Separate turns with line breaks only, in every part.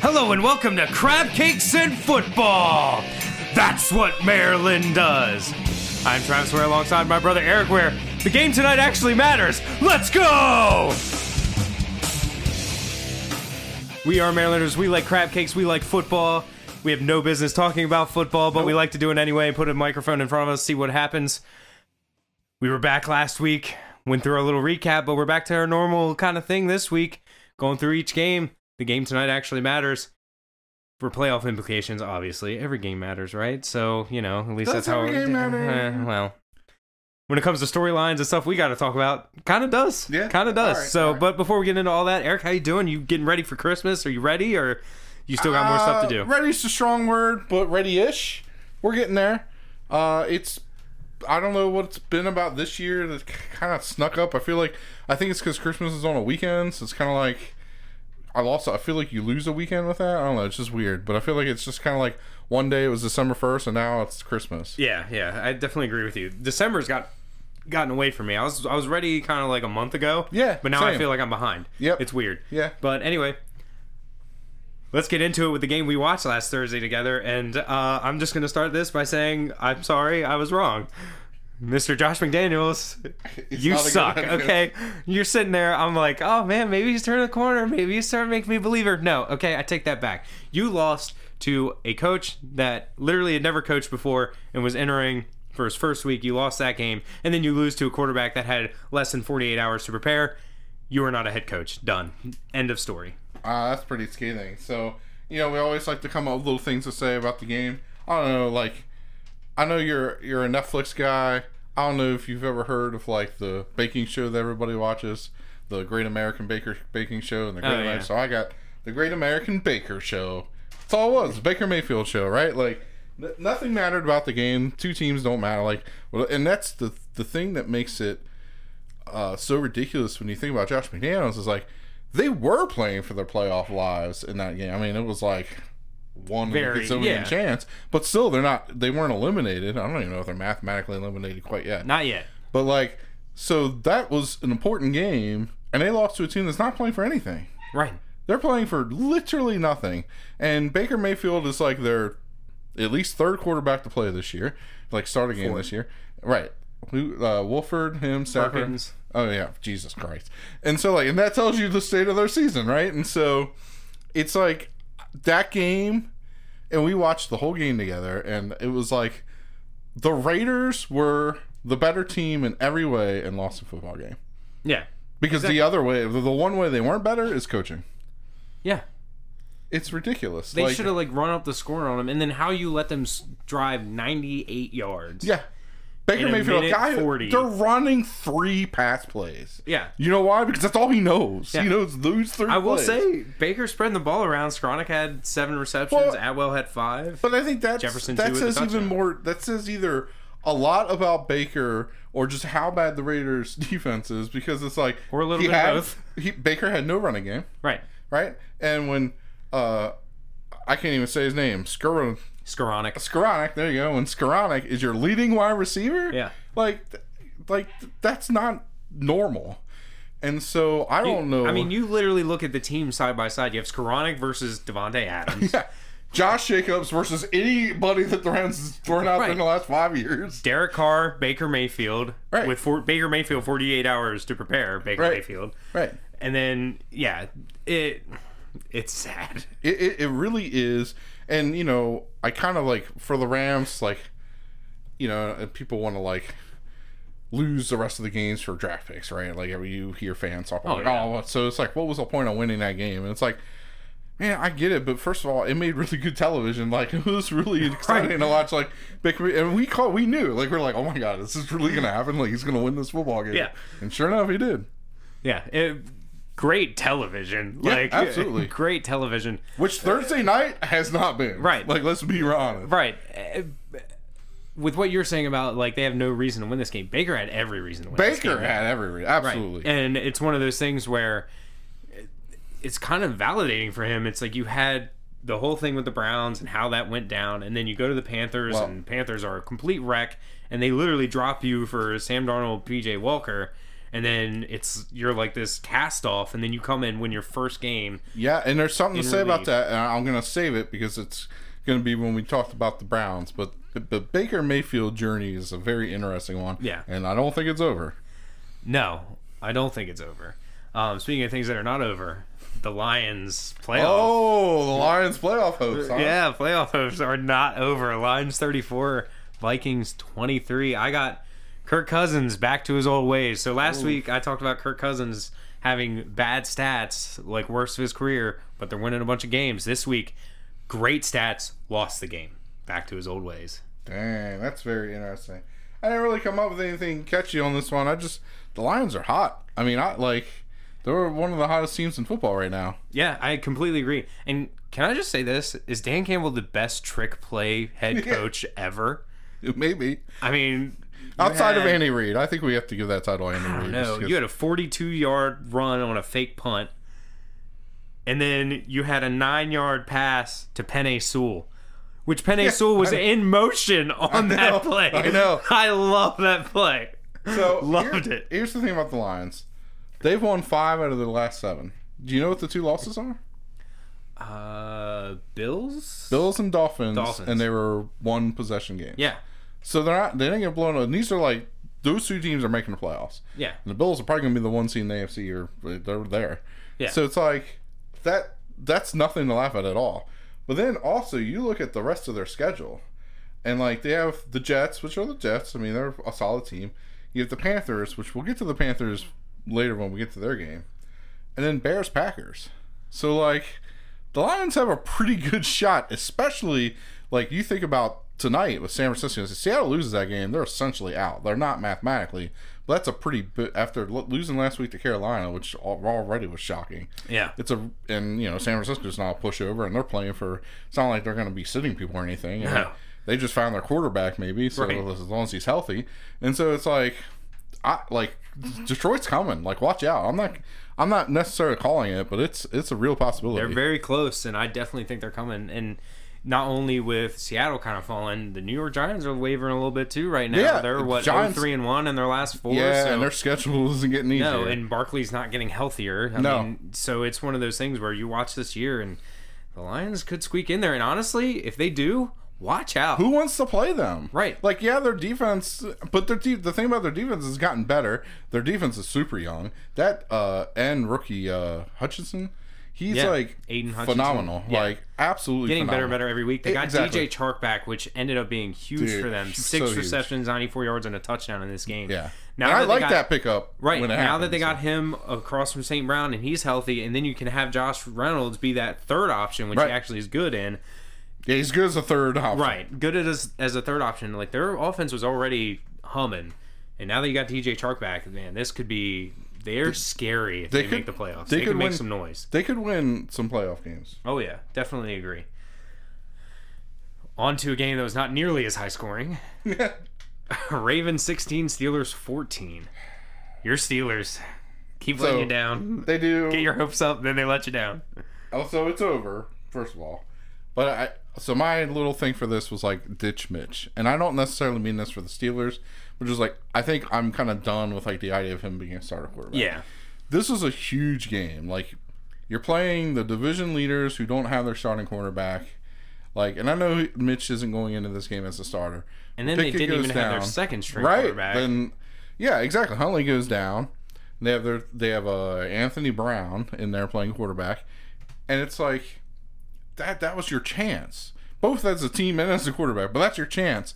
Hello and welcome to Crab Cakes and Football. That's what Maryland does. I'm Travis Ware alongside my brother Eric Ware. The game tonight actually matters. Let's go! We are Marylanders. We like crab cakes. We like football. We have no business talking about football, but we like to do it anyway. and Put a microphone in front of us, see what happens. We were back last week, went through our little recap, but we're back to our normal kind of thing this week, going through each game. The game tonight actually matters for playoff implications. Obviously, every game matters, right? So you know, at least
Does
that's how.
every game matter?
Eh, well, when it comes to storylines and stuff, we got to talk about. Kind of does.
Yeah?
Kind of does.
Right,
so,
right.
but before we get into all that, Eric, how you doing? You getting ready for Christmas? Are you ready, or you still got more stuff to do?
Uh, Ready's a strong word, but ready-ish. We're getting there. Uh, it's I don't know what it's been about this year that kind of snuck up. I feel like I think it's because Christmas is on a weekend, so it's kind of like I lost. I feel like you lose a weekend with that. I don't know. It's just weird, but I feel like it's just kind of like one day it was December first, and now it's Christmas.
Yeah, yeah, I definitely agree with you. December's got gotten away from me. I was I was ready kind of like a month ago.
Yeah,
but now I feel like I'm behind.
Yep.
it's weird.
Yeah.
but anyway, let's get into it with the game we watched last Thursday together. And uh, I'm just gonna start this by saying I'm sorry, I was wrong. Mr. Josh McDaniels, you
not a good
suck. Okay, you're sitting there. I'm like, oh man, maybe he's turning the corner. Maybe he's starting to make me a believer. No, okay, I take that back. You lost to a coach that literally had never coached before and was entering for his first week. You lost that game, and then you lose to a quarterback that had less than 48 hours to prepare. You are not a head coach. Done. End of story.
Uh, that's pretty scathing. So, you know, we always like to come up with little things to say about the game. I don't know, like, I know you're you're a Netflix guy. I don't know if you've ever heard of like the baking show that everybody watches, the Great American Baker Baking Show, and the Great
Oh, yeah.
So I got the Great American Baker Show. That's all it was, the Baker Mayfield show, right? Like, n- nothing mattered about the game. Two teams don't matter. Like, well, and that's the the thing that makes it uh, so ridiculous when you think about Josh McDaniels is like they were playing for their playoff lives in that game. I mean, it was like one
Very, yeah.
chance, but still, they're not. They weren't eliminated. I don't even know if they're mathematically eliminated quite yet.
Not yet.
But like, so that was an important game, and they lost to a team that's not playing for anything.
Right.
They're playing for literally nothing. And Baker Mayfield is like their at least third quarterback to play this year, like start a game this year. Right. Who- Uh, Wolford, him, Stafford. Oh yeah, Jesus Christ. And so like, and that tells you the state of their season, right? And so it's like that game, and we watched the whole game together, and it was like the Raiders were the better team in every way and lost the football game.
Yeah.
Because the other way, the the one way they weren't better is coaching.
Yeah.
It's ridiculous.
They
Like-
should have like run up the score on them, and then how you let them drive 98 yards.
Yeah. Baker
a
Mayfield, guy,
40.
they're running three pass plays.
Yeah.
You know why? Because that's all he knows.
Yeah.
He knows those three
I will
plays.
say Baker spreading the ball around. Skronik had seven receptions.
Well-
Atwell had five.
But I think that's,
Jefferson,
that
too, with the
says even more. That says either a lot about Baker or just how bad the Raiders' defense is because it's like
Or a little bit of
had,
both.
He, Baker had no running game,
right.
right? And when uh, I can't even say his name, Skor
Skronik.
Skowronek, there you go. And Skowronek is your leading wide receiver,
Yeah.
like, like that's not normal. And so I don't know.
I mean, you literally look at the team side by side. You have Skronik versus Davante Adams.
Yeah. Josh Jacobs versus anybody that the Rams has thrown out
Right.
in the last five years.
Derek Carr, Baker Mayfield,
Right.
with four, Baker Mayfield 48 hours to prepare Baker
Right.
Mayfield,
Right.
and then yeah, it it's sad.
It, it, it really is. And, you know, I kind of like, for the Rams, like, you know, uh, people want to, like, lose the rest of the games for draft picks, right? Like, you hear fans talk about,
Oh,
like,
yeah.
oh, so it's like, what was the point of winning that game? And it's like, man, I get it, but first of all, it made really good television. Like, it was really exciting to watch. Like, and we caught, we knew, like, we're like, oh my god, this is really gonna happen. Like, he's gonna win this football game.
Yeah.
and sure enough, he did.
Yeah, it, great television.
Yeah,
like
absolutely.
great television.
Which Thursday night has not been
Right.
Like, let's be honest.
Right. Uh, With what you're saying about like they have no reason to win this game, Baker had every reason to win. this
Baker had every re-
Right.
absolutely.
And it's one of those things where it's kind of validating for him. It's like you had the whole thing with the Browns and how that went down, and then you go to the Panthers,
Well-
and Panthers are a complete wreck, and they literally drop you for Sam Darnold, PJ Walker, and then it's you're like this cast off, and then you come in win your first game.
Yeah, and there's something to say
the
about that, and I'm going to save it because it's going to be when we talked about the Browns. But the Baker Mayfield journey is a very interesting one.
Yeah.
and I don't think it's over.
No, I don't think it's over. Um, speaking of things that are not over, the Lions playoff.
Oh, the Lions playoff hopes. Huh?
Yeah, playoff hopes are not over. Lions 34, Vikings 23. I got Kirk Cousins back to his old ways. So last week I talked about Kirk Cousins having bad stats, like worst of his career, but they're winning a bunch of games. This week, great stats, lost the game. Back to his old ways.
Dang, that's very interesting. I didn't really come up with anything catchy on this one. I just the Lions are hot. I mean, I like they're one of the hottest teams in football right now.
Yeah, I completely agree. And can I just say this? Is Dan Campbell the best trick play head coach ever?
Maybe
I mean,
outside of
had-
Andy Reid, I think we have to give that title to Andy Reid.
No, you had a 42 yard run on a fake punt, and then you had a nine yard pass to Penei Sewell, which Penei Sewell was
I-
in motion on
know,
that play.
I know.
I love that play.
so
loved
here-
it.
Here's the thing about the Lions: they've won five out of their last seven. Do you know what the two losses are?
Uh, Bills.
Bills and Dolphins,
Dolphins.
and they were one possession games.
Yeah,
So they're not. They didn't get blown. out. And these are like those two teams are making the playoffs.
yeah,
And the Bills are probably going to be the one seed in the AFC, or they're there.
Yeah.
So it's like that. That's nothing to laugh at at all. But then also you look at the rest of their schedule, and like they have the Jets, which are the Jets. I mean, they're a solid team. You have the Panthers, which we'll get to the Panthers later when we get to their game, and then Bears, Packers. So like the Lions have a pretty good shot, especially like you think about tonight with San Francisco. If Seattle loses that game, they're essentially out. They're not mathematically, but that's a pretty bit after losing last week to Carolina, which already was shocking.
yeah.
It's a and you know San Francisco's not a pushover, and they're playing for. It's not like they're going to be sitting people or anything.
No.
They just found their quarterback, maybe. So
Right.
as long as he's healthy, and so it's like, I like Detroit's coming. Like watch out. I'm not. I'm not necessarily calling it, but it's it's a real possibility.
They're very close, and I definitely think they're coming. And not only with Seattle kind of falling, the New York Giants are wavering a little bit too right now.
Yeah,
they're what
Giants-
three and one in their last four.
Yeah,
so
and their schedule isn't getting easier.
No, and Barkley's not getting healthier. I
No.
mean, so it's one of those things where you watch this year and the Lions could squeak in there. And honestly, if they do, watch out.
who wants to play them?
Right.
Like, yeah, their defense, but their de- the thing about their defense has gotten better. Their defense is super young. That uh and rookie uh Hutchinson, he's
Yeah,
like
Aidan Hutchinson.
phenomenal.
Yeah.
Like absolutely
Getting better and better every week. They got
Exactly.
DJ Chark back, which ended up being huge
Dude,
for them. Six
so huge.
receptions, 94 yards, and a touchdown in this game.
Yeah.
Now
I like
got-
that pickup.
Right now that they
happens.
got him across from St. Brown and he's healthy, and then you can have Josh Reynolds be that third option, which
Right.
he actually is good in.
Yeah, he's good as a third option.
Right, good as as a third option. Like their offense was already humming, and now that you got DJ Chark back, man, this could be. They're scary if
they
they,
could-
make the playoffs.
they
They,
could
could make
win-
some noise.
They could win some playoff games.
Oh yeah, definitely agree. On to a game that was not nearly as high scoring. Ravens 16, Steelers 14. Your Steelers keep letting
So-
you down.
they do.
Get your hopes up, then they let you down.
Also, it's over, first of all. But I so my little thing for this was like ditch Mitch. And I don't necessarily mean this for the Steelers, but just like I think I'm kind of done with like the idea of him being a starter quarterback.
Yeah.
This is a huge game. Like you're playing the division leaders who don't have their starting quarterback. Like and I know Mitch isn't going into this game as a starter.
And then they didn't even have their second string
right,
quarterback.
Then yeah, exactly. Huntley goes down. They have their they have uh, Anthony Brown in there playing quarterback, and it's like that that was your chance, both as a team and as a quarterback. But that's your chance,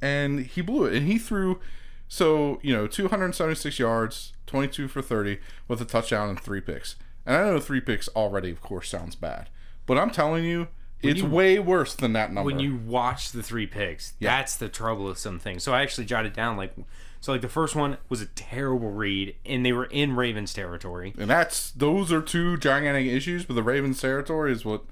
and he blew it. And he threw so you know 276 yards, 22 for 30 with a touchdown and three picks. And I know three picks already, of course, sounds bad, but I'm telling you, it's
you-
way worse than that number.
when you watch the three picks, that's the troublesome thing. So I actually jotted down like so like the first one was a terrible read and they were in Ravens territory.
And that's those are two gigantic issues, but the Ravens territory is what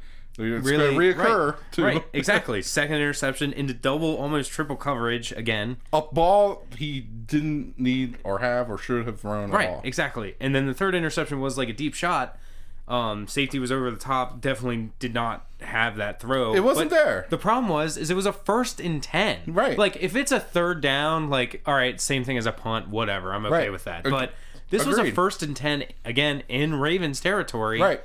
it's
Really
going to reoccur
right,
too.
right, exactly. Second interception into double almost triple coverage again.
A ball he didn't need or have or should have thrown
Right,
all.
exactly. And then the third interception was like a deep shot. Um, safety was over the top. Definitely did not have that throw.
It wasn't
But
there.
The problem was, is it was a first and ten.
Right.
Like if it's a third down, like all right, same thing as a punt, whatever. I'm okay
Right.
with that. But This was a first and ten again in Ravens territory.
Right.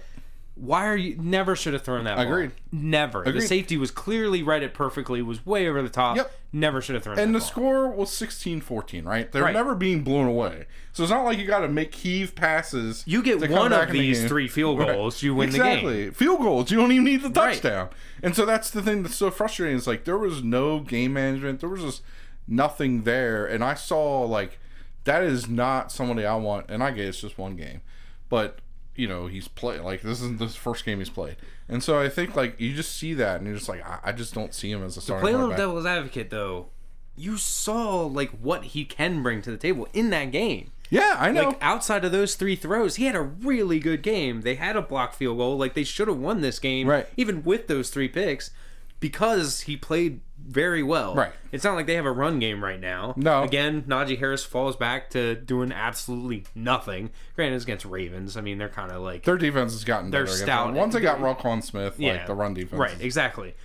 Why are you never should have thrown that ball?
Agreed.
Never. The safety was clearly read it perfectly, was way over the top.
Yep.
Never should have thrown
And the
ball.
score was 16-14, right? They're
Right.
never being blown away. So it's not like you got to make heave passes.
You get one of
in the
these three field
Right.
goals, you win the game.
exactly. Field goals. You don't even need the
Right.
touchdown. And so that's the thing that's so frustrating. Is like there was no game management. There was just nothing there. And I saw like that is not somebody I want. And I get it's just one game, but you know he's played like this isn't the first game he's played. And so I think like you just see that and you're just like I, I just don't see him as a starting
Play a little devil's advocate though. You saw like what he can bring to the table in that game.
Yeah, I know.
Like outside of those three throws, he had a really good game. They had a block field goal. Like they should have won this game,
Right.
Even with those three picks, because he played very well.
Right.
It's not like they have a run game right now.
No.
Again, Najee Harris falls back to doing absolutely nothing. Granted, it's against Ravens. I mean, they're kind of like
Their defense has gotten
They're
better. against
stout.
them. Once they got Roquan Smith, like the run defense,
Right. Exactly.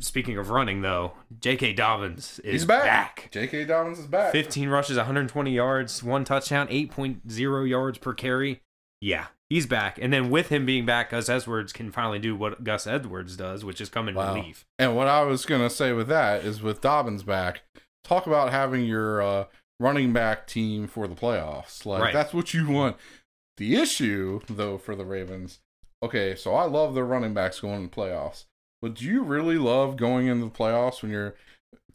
Speaking of running, though, J.K. Dobbins is
He's back.
back.
J.K. Dobbins is back.
15 rushes, 120 yards, one touchdown, 8.0 yards per carry. Yeah, he's back. And then with him being back, Gus Edwards can finally do what Gus Edwards does, which is come in
Wow.
relief.
And what I was gonna say with that is with Dobbins back, talk about having your uh, running back team for the playoffs. Like
Right.
that's what you want. The issue though for the Ravens, okay, so I love their running backs going in the playoffs. But do you really love going into the playoffs when your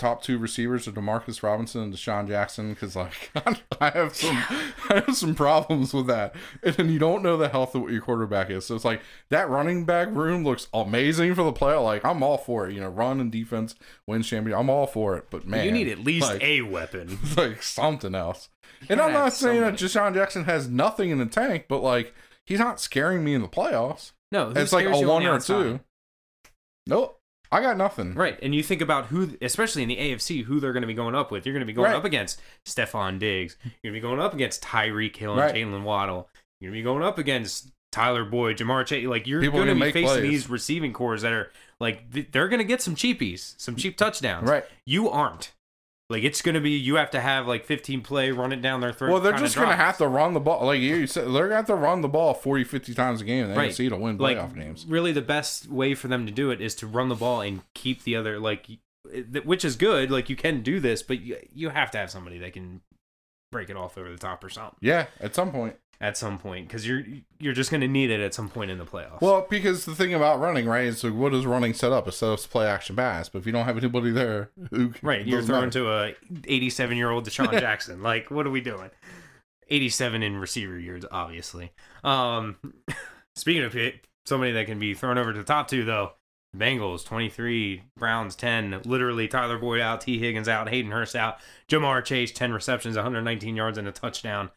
top two receivers are Demarcus Robinson and DeSean Jackson? Because like I have some I have some problems with that, and then you don't know the health of what your quarterback is. So it's like that running back room looks amazing for the play. Like I'm all for it. You know, run and defense win champion. I'm all for it. But man,
you need at least
like,
a weapon.
like something else. And I'm not saying that
somebody.
DeSean Jackson has nothing in the tank, but like he's not scaring me in the playoffs.
No,
it's like a one or two. Nope. I got nothing.
Right, and you think about who, especially in the AFC, who they're going to be going up with. You're going to be going
Right.
up against Stefon Diggs. You're going to be going up against Tyreek Hill and
Right.
Jaylen Waddle. You're going to be going up against Tyler Boyd, Ja'Marr Chase. Like you're going to be facing
plays.
these receiving cores that are like they're going to get some cheapies, some cheap touchdowns.
Right.
You aren't. Like it's going to be you have to have like 15 play, run it down their throat.
Well, they're just going to have to run the ball. Like you said, they're going to have to run the ball 40, 50 times a game. They
Right.
see to win
like
playoff games.
really the best way for them to do it is to run the ball and keep the other like which is good like you can do this but you, you have to have somebody that can break it off over the top or something
Yeah, at some point.
At some point because you're you're just going to need it at some point in the playoffs
Well, because the thing about running, right, is like, what does running set up? It sets up to play action pass. But if you don't have anybody there, who can,
right you're throwing
matter.
to a 87 year old DeSean Jackson like what are we doing 87 in receiver yards, obviously um speaking of it somebody that can be thrown over to the top two though Bengals 23, Browns 10. Literally, Tyler Boyd out, Tee Higgins out, Hayden Hurst out, Ja'Marr Chase 10 receptions, 119 yards, and a touchdown.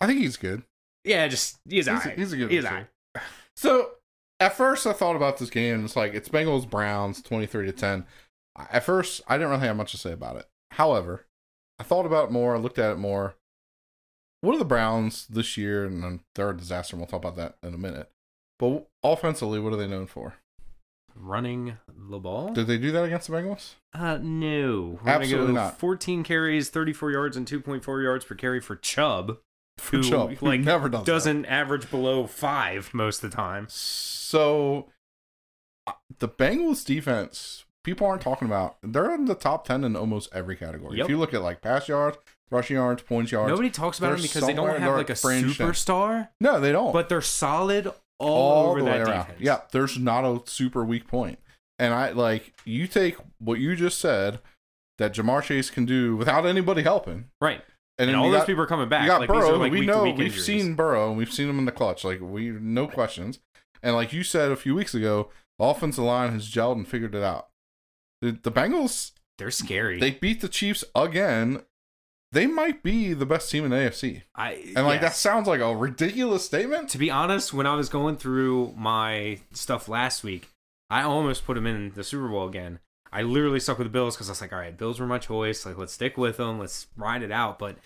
I think he's good.
Yeah, just he's,
He's, a,
alright.
he's a good
He's alright.
So at first, I thought about this game. and It's like it's Bengals Browns twenty three to ten. At first, I didn't really have much to say about it. However, I thought about it more. I looked at it more. What are the Browns this year? And then they're a disaster. And we'll talk about that in a minute. But offensively, what are they known for?
Running the ball?
Did they do that against the Bengals?
Uh, no. We're
Absolutely
go
not.
14 carries, 34 yards, and 2.4 yards per carry for Chubb,
For
Who, like,
never does
doesn't average below five most of the time.
So uh, the Bengals defense, people aren't talking about. They're in the top ten in almost every category.
Yep.
If you look at like pass yards, rushing yards, points yards.
Nobody talks about them because they don't have like a
fringe thing.
superstar,
no, they don't.
but they're solid all, over
the
that
way around.
defense.
Yeah, there's not a super weak point. And I like you take what you just said that Ja'Marr Chase can do without anybody helping.
Right.
And,
And, all those
got,
people are coming back.
you got
like,
Burrow.
like,
we know we've
injuries.
seen Burrow and we've seen him in the clutch. Like we no questions. And like you said a few weeks ago, the offensive line has gelled and figured it out. The, the Bengals
They're scary.
they beat the Chiefs again. They might be the best team in the AFC.
I
And like that sounds like a ridiculous statement.
To be honest, when I was going through my stuff last week, I almost put them in the Super Bowl again. I literally stuck with the Bills because I was like, all right, Bills were my choice. Like, let's stick with them. Let's ride it out. But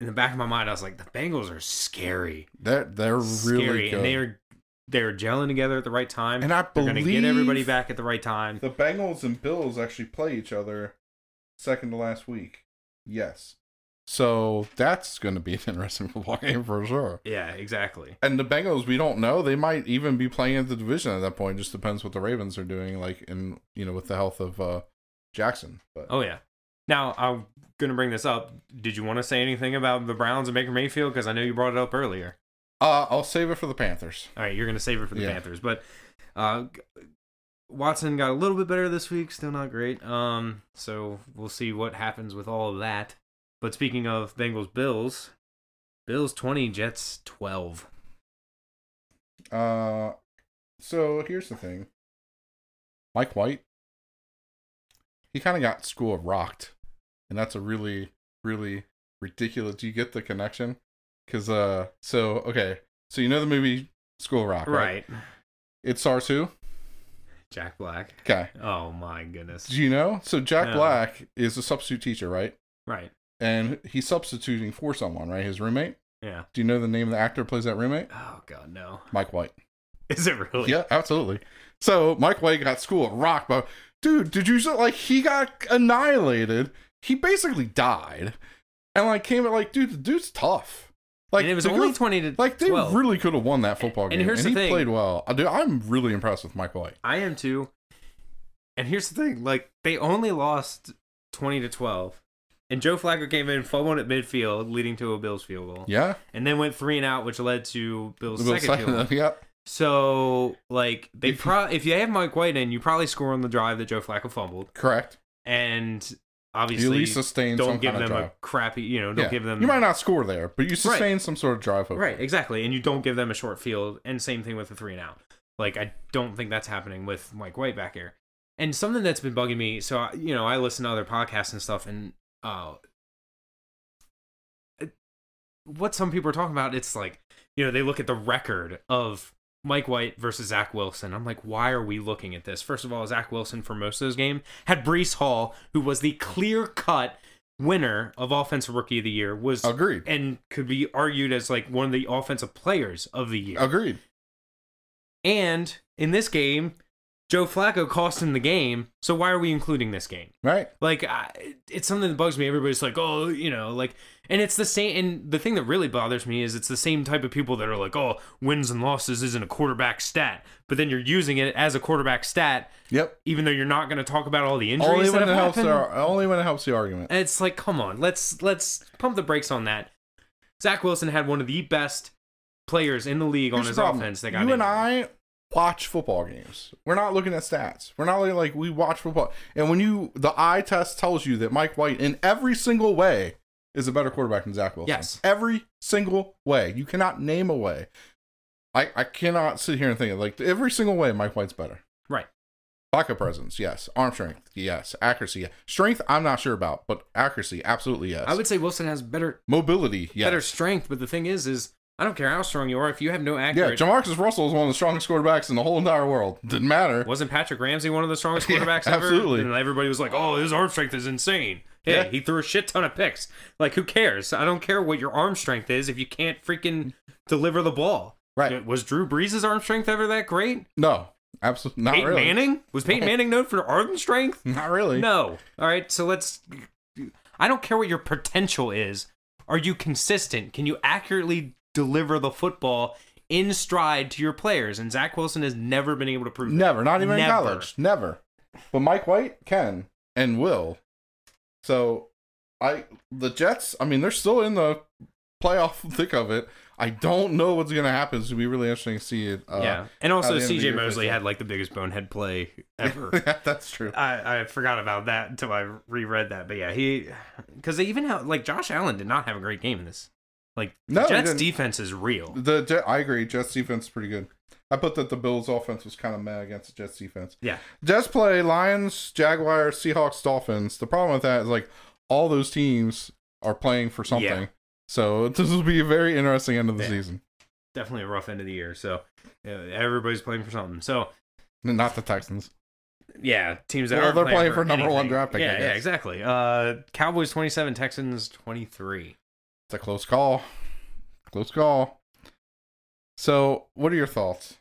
in the back of my mind, I was like, the Bengals are scary.
They're they're
scary.
really good.
And they're they're gelling together at the right time.
and I
they're
believe
going to get everybody back at the right time.
The Bengals and Bills actually play each other second to last week. Yes. So that's going to be an interesting football game for sure.
Yeah, exactly.
And the Bengals, we don't know. They might even be playing in the division at that point. Just depends what the Ravens are doing, like in you know with the health of uh, Jackson. But
Oh yeah. Now I'm gonna bring this up. Did you want to say anything about the Browns and Baker Mayfield? Because I know you brought it up earlier.
uh, I'll save it for the Panthers.
All right, you're gonna save it for the
Yeah.
Panthers, but uh, Watson got a little bit better this week. Still not great. Um, so we'll see what happens with all of that. But speaking of Bengals, Bills, Bills twenty, Jets twelve.
Uh, so here's the thing. Mike White, he kind of got school of rocked, and that's a really, really ridiculous. Do you get the connection? Because uh, so okay, so you know the movie School of Rock, right?
Right.
It stars who?
Jack Black.
Okay.
Oh my goodness.
Do you know? So Jack
No.
Black is a substitute teacher, right?
Right.
And he's substituting for someone, right? His roommate.
Yeah.
Do you know the name of the actor who plays that roommate?
Oh god, no.
Mike White.
Is it really?
Yeah, absolutely. So Mike White got school of rock, but dude, did you like he got annihilated? He basically died, and like came at like, dude, the dude's tough. Like
and it was only
dude-
twenty to
like they
12.
really could have won that football
And
game.
here's
and
the
he
thing.
played well. Uh, Dude, I'm really impressed with Mike White.
I am too. And here's the thing: like they only lost twenty to twelve, and Joe Flacco came in, fumbled at midfield, leading to a Bills field goal,
Yeah,
and then went three and out, which led to Bills'
The
second field goal.
Yep.
So, like, they
If you-
pro if you have Mike White in, you probably score on the drive that Joe Flacco fumbled,
Correct.
and
You
obviously
at least sustain
don't give them a crappy, you know, don't
Yeah.
give them
You might not score there, but you sustain some sort of drive. hopefully.
Right, exactly. And you don't give them a short field, and same thing with the three and out. Like I don't think that's happening with Mike White back here. And something that's been bugging me, so I- you know, I listen to other podcasts and stuff, and uh, what some people are talking about, it's like you know they look at the record of Mike White versus Zach Wilson. I'm like, why are we looking at this? First of all, Zach Wilson for most of those games had Breece Hall, who was the clear cut winner of Offensive Rookie of the Year, was
Agreed.
and could be argued as like one of the offensive players of the year.
Agreed.
And in this game, Joe Flacco cost him the game. So why are we including this game?
Right.
Like, I, it's something that bugs me. Everybody's like, oh, you know, like, and it's the same. And the thing that really bothers me is it's the same type of people that are like, oh, wins and losses isn't a quarterback stat. But then you're using it as a quarterback stat,
Yep.
even though you're not going to talk about all the injuries
Only
that
when
have
it helps.
happened.
The, only when it helps the argument.
And it's like, come on, let's let's pump the brakes on that. Zach Wilson had one of the best players in the league on his offense that got
you and
injured.
I watch football games. We're not looking at stats. We're not looking like we watch football. And when you the eye test tells you that Mike White in every single way is a better quarterback than Zach Wilson.
Yes.
Every single way. You cannot name a way. I, I cannot sit here and think of like every single way Mike White's better.
Right.
Pocket presence, yes. Arm strength, yes. Accuracy, yes. Strength, I'm not sure about, but accuracy, absolutely yes.
I would say Wilson has better
Mobility, yes.
better strength, but the thing is, is I don't care how strong you are if you have no accuracy.
yeah,
accurate.
Jamarcus Russell is one of the strongest quarterbacks in the whole entire world. Didn't matter.
wasn't Patrick Ramsey one of the strongest
Yeah,
quarterbacks ever?
absolutely.
And everybody was like, "Oh, his arm strength is insane." Hey,
Yeah.
he threw a shit ton of picks. Like, who cares? I don't care what your arm strength is if you can't freaking deliver the ball.
Right.
Was Drew Brees' arm strength ever that great?
No, absolutely not
Peyton
really.
Manning was Peyton Manning known for arm strength?
Not really.
No. All right, so let's. I don't care what your potential is. Are you consistent? Can you accurately deliver the football in stride to your players? And Zach Wilson has never been able to prove that.
Never. Not even in college. Never. But Mike White can and will. So, I the Jets. I mean, they're still in the playoff thick of it. I don't know what's going to happen. It's going to be really interesting to see it. Uh,
yeah, and also
at the end of the
C.J. Mosley had like the biggest bonehead play ever.
yeah, that's true.
I, I forgot about that until I reread that, but yeah, he because they even have like Josh Allen did not have a great game in this. Like
No,
Jets defense is real.
The Jet, I agree. Jets defense is pretty good. I put that the Bills offense was kind of mad against the Jets defense.
Yeah,
Jets play Lions, Jaguars, Seahawks, Dolphins. The problem with that is like all those teams are playing for something.
Yeah.
So this will be a very interesting end of the
Yeah.
season.
definitely a rough end of the year. So yeah, everybody's playing for something. So
Not the Texans.
Yeah, teams that
Well,
are
they're playing for number one draft pick,
Yeah, yeah, exactly. Uh, Cowboys twenty seven, Texans twenty three.
It's a close call. Close call. So, what are your thoughts?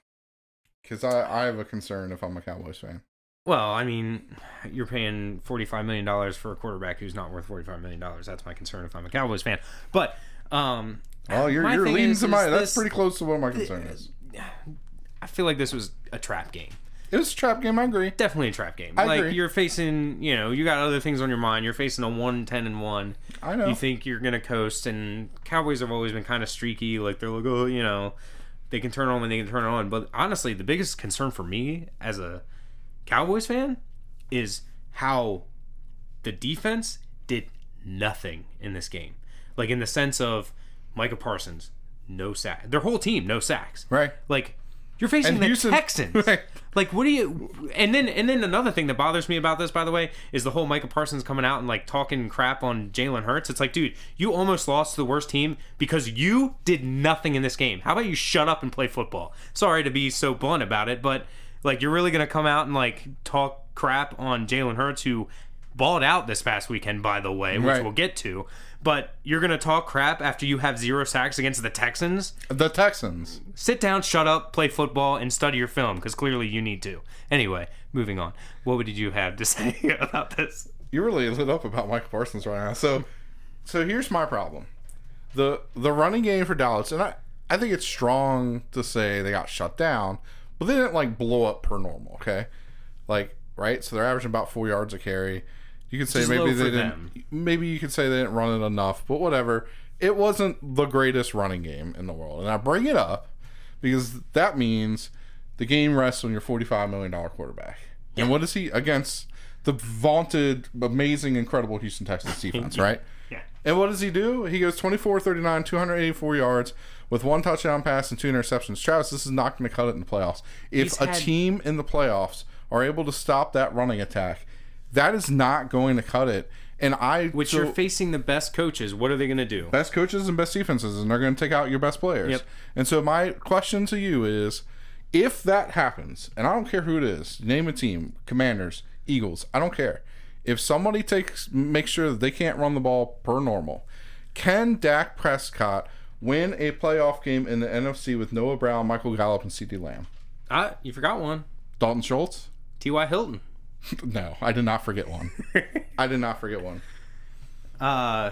Because I, I have a concern if I'm a Cowboys fan.
Well, I mean, you're paying forty-five million dollars for a quarterback who's not worth forty-five million dollars. That's my concern if I'm a Cowboys fan. But um,
Well, you're, you're leading to my. That's
this-
pretty close to what my concern is.
I feel like this was a trap game.
It was a trap game. I agree.
Definitely a trap game.
I
like
agree.
you're facing, you know, you got other things on your mind. You're facing a one ten and one.
I know.
You think you're gonna coast, and Cowboys have always been kind of streaky. Like they're like, oh, you know, they can turn on when they can turn on. But honestly, the biggest concern for me as a Cowboys fan is how the defense did nothing in this game. Like in the sense of Micah Parsons, no sack. Their whole team, no sacks.
Right.
Like you're facing
And
the
Houston-
Texans.
Right.
Like what do you and then and then another thing that bothers me about this, by the way, is the whole Micah Parsons coming out and like talking crap on Jalen Hurts. It's like, dude, you almost lost to the worst team because you did nothing in this game. How about you shut up and play football? Sorry to be so blunt about it, but like you're really gonna come out and like talk crap on Jalen Hurts who balled out this past weekend, by the way, which
Right.
we'll get to. But you're gonna talk crap after you have zero sacks against the Texans
The Texans.
sit down, shut up, play football, and study your film because clearly you need to. Anyway, moving on. What did you have to say about this?
You're really lit up about Michael Parsons right now. So, so here's my problem: the the running game for Dallas, and I I think it's strong to say they got shut down, but they didn't like blow up per normal. Okay, like right, so they're averaging about four yards a carry. You could say
Just
maybe they didn't.
them.
Maybe you could say they didn't run it enough, but whatever. It wasn't the greatest running game in the world, and I bring it up because that means the game rests on your forty-five million dollar quarterback. And what is he against the vaunted, amazing, incredible Houston Texans defense, right?
Yeah.
And what does he do? He goes 24 39, 284 yards with one touchdown pass and two interceptions. Travis, this is not going to cut it in the playoffs. If
He's
a
had-
team in the playoffs are able to stop that running attack, that is not going to cut it. And I,
Which
so-
you're facing the best coaches. What are they going to do?
best coaches and best defenses, and they're going to take out your best players.
Yep.
And so my question to you is, if that happens, and I don't care who it is, name a team, Commanders, Eagles, I don't care. If somebody takes makes sure that they can't run the ball per normal, can Dak Prescott win a playoff game in the NFC with Noah Brown, Michael Gallup, and CeeDee Lamb?
Ah, you forgot one.
Dalton Schultz?
T.Y. Hilton.
No, I did not forget one. I did not forget one.
Uh,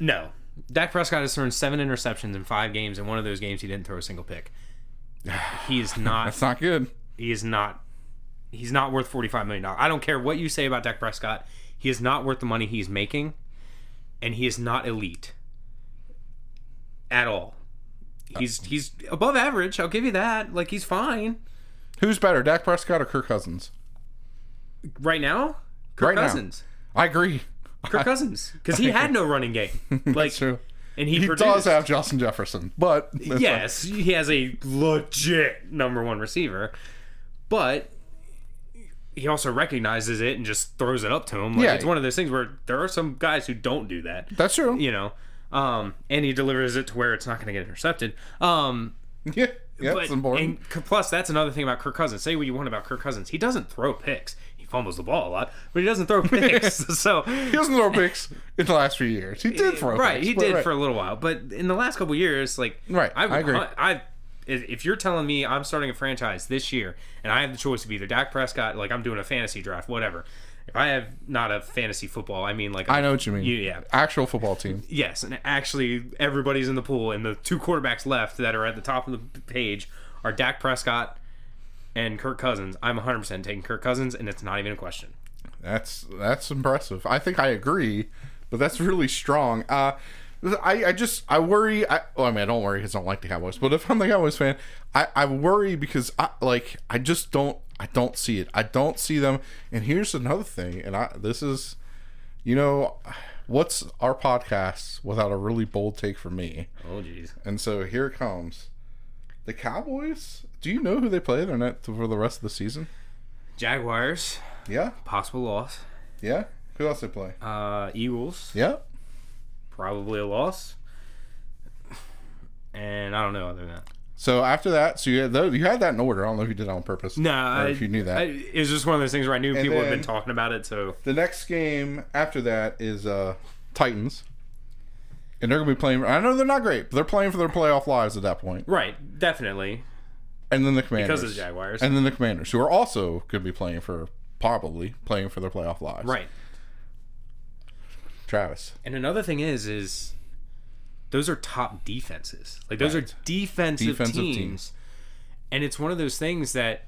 no. Dak Prescott has thrown seven interceptions in five games. In one of those games, he didn't throw a single pick. He is not.
That's not good.
he is not. He's not worth forty-five million dollars. I don't care what you say about Dak Prescott. He is not worth the money he's making, and he is not elite at all. He's he's above average. I'll give you that. Like he's fine
Who's better, Dak Prescott or Kirk Cousins?
Right now. Kirk
Right now.
Cousins.
I agree.
Kirk Cousins, because he had no running game. Like,
That's true.
and he,
He does have Justin Jefferson, but
yes, he has a legit number one receiver, but he also recognizes it and just throws it up to him. Like,
Yeah.
it's one of those things where there are some guys who don't do that.
that's true.
You know, um, and he delivers it to where it's not going to get intercepted. Um,
Yeah, yeah,
but
important.
and plus, that's another thing about Kirk Cousins. Say what you want about Kirk Cousins, he doesn't throw picks. Fumbles the ball a lot, but he doesn't throw picks. so
he doesn't throw picks in the last few years. He did eh, throw
right,
picks,
he did
right.
for a little while, but in the last couple years, like
Right,
I,
I agree.
I, if you're telling me I'm starting a franchise this year and I have the choice of either Dak Prescott, like I'm doing a fantasy draft, whatever. If I have not a fantasy football, I mean like
I know what you mean.
yeah,
Actual football team.
yes, and actually everybody's in the pool, and the two quarterbacks left that are at the top of the page are Dak Prescott and Kirk Cousins. I'm 100 percent taking Kirk Cousins, and it's not even a question.
That's that's impressive. I think I agree, but that's really strong. Uh, I, I just I worry. I, well, I mean, I don't worry because I don't like the Cowboys. But if I'm the Cowboys fan, I, I worry because I like I just don't I don't see it. I don't see them. And here's another thing. And I this is, you know, what's our podcast without a really bold take from me?
Oh jeez.
And so here it comes. The Cowboys. Do you know who they play? They're not for the rest of the season.
Jaguars,
Yeah,
possible loss.
yeah. Who else they play?
Uh, Eagles,
Yeah.
probably a loss. And I don't know other than that.
So after that, so you had those, you had that in order. I don't know if you did that on purpose.
No,
or
I,
if you knew that.
I, it was just one of those things where I knew people had been talking about it. So
the next game after that is uh Titans, and they're gonna be playing. I know they're not great, but they're playing for their playoff lives at that point.
right, definitely.
And then the Commanders.
because of the Jaguars.
And then the Commanders, who are also could be playing for probably playing for their playoff lives.
right.
Travis.
And another thing is, is those are top defenses. Like those
Right.
are defensive,
Defensive
teams.
teams.
And it's one of those things that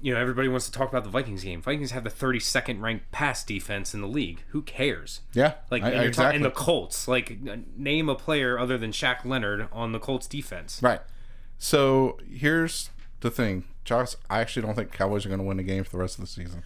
you know everybody wants to talk about the Vikings game. Vikings have the 32nd ranked pass defense in the league. Who cares?
Yeah.
Like
I-
and,
exactly.
talking the Colts. Like name a player other than Shaq Leonard on the Colts defense.
Right. So here's the thing, Charles. I actually don't think Cowboys are going to win a game for the rest of the season.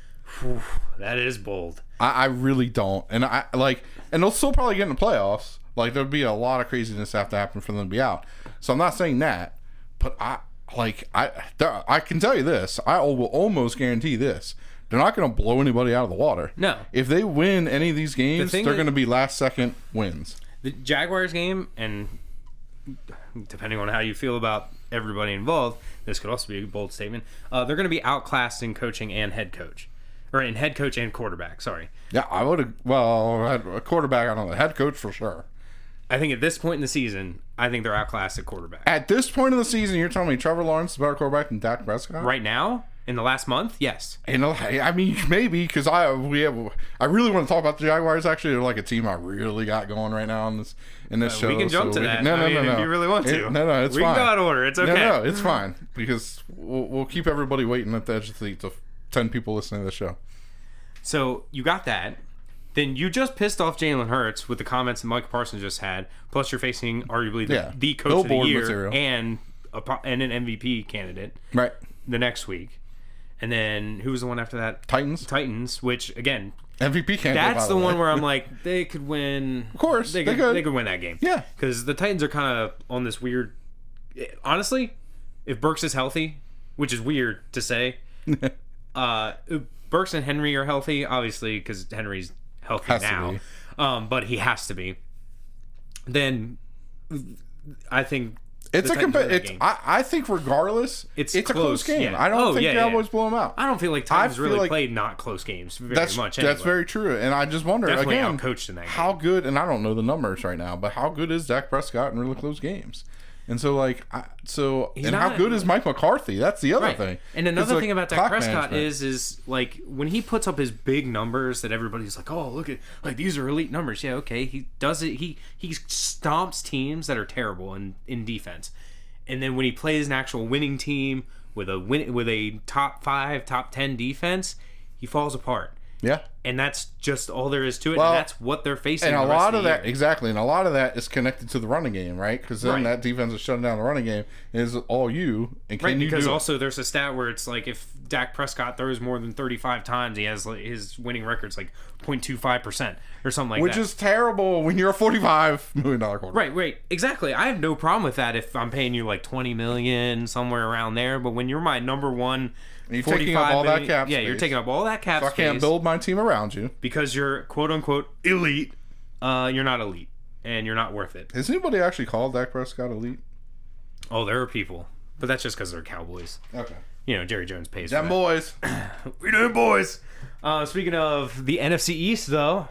That is bold.
I, I really don't, and I like, and they'll still probably get in the playoffs. Like there'd be a lot of craziness have to happen for them to be out. So I'm not saying that, but I like I there, I can tell you this. I will almost guarantee this. They're not going to blow anybody out of the water.
No.
If they win any of these games,
thing
they're going to be last second wins.
The Jaguars game, and depending on how you feel about everybody involved, this could also be a bold statement. Uh, they're going to be outclassed in coaching and head coach, or in head coach and quarterback. Sorry.
Yeah, I would have. Well, a quarterback. I don't know. Head coach for sure.
I think at this point in the season, I think they're outclassed at quarterback.
At this point in the season, you're telling me Trevor Lawrence is a better quarterback than Dak Prescott?
Right now, in the last month, yes.
And uh, I mean, maybe because I we have I really want to talk about the Jaguars. Actually, they're like a team I really got going right now in this in this show.
Uh, we can jump
so
to that.
can- no,
I
no,
mean,
no,
if you really want to.
It- no, no, it's
we
fine.
can go out of order. It's okay.
No, no, it's fine because we'll, we'll keep everybody waiting at the edge of the seat. The ten people listening to the show.
So you got that. Then you just pissed off Jalen Hurts with the comments that Mike Parsons just had. Plus, you're facing arguably the,
Yeah.
the coach of the year
material.
and a, and an MVP candidate
Right,
the next week. And then who was the one after that?
Titans
Titans, which again,
MVP candidate.
that's
by
the one where I'm like, they could win. Of
course,
they
they
could.
could.
They could win that game.
Yeah.
because the Titans are kind of on this weird. Honestly, if Burks is healthy, which is weird to say, uh, Burks and Henry are healthy, obviously, because Henry's healthy
Has
now. Um, but he has to be. Then I think
It's a
Titans
compa- it's
game.
I, I think regardless,
It's
it's a close
close,
game.
yeah.
I don't
Oh,
think
yeah, yeah.
Cowboys blow them out.
I don't feel like Titans
feel
really
like-
played not close games very
That's
much.
that's very true, and I just wonder
definitely
again
outcoached in that game.
how good. And I don't know the numbers right now, but how good is Dak Prescott in really close games? And so like, I, so and how good is Mike McCarthy? That's the other
Right.
thing.
And
It's
another
like
thing about Dak
clock
Prescott
management.
is is like when he puts up his big numbers that everybody's like, "Oh, look at like these are elite numbers." Yeah, okay. He does it. He he stomps teams that are terrible in in defense. And then when he plays an actual winning team with a win with a top 5, top 10 defense, he falls apart.
Yeah.
And that's just all there is to it.
Well,
and that's what they're facing.
And a lot
of
of that, exactly, and a lot of that is connected to the running game, right? Because then
Right.
that defense is shutting down the running game is all you. And can
Right,
you
because
do it?
also there's a stat where it's like if Dak Prescott throws more than 35 times, he has like his winning record's like 0.25 percent or something like that.
which is terrible when you're a forty-five million dollar quarterback.
right, right, exactly. I have no problem with that if I'm paying you like 20 million somewhere around there. But when you're my number one,
And you're taking up
45
all that cap
yeah, you're taking up all that cap
So I can't build my team around you.
because you're quote unquote elite. Uh, you're not elite, and you're not worth it.
Has anybody actually called Dak Prescott elite?
Oh, there are people, but that's just because they're Cowboys.
Okay.
You know, Jerry Jones pays.
Them boys.
We doing, boys? Uh, speaking of the NFC East, though,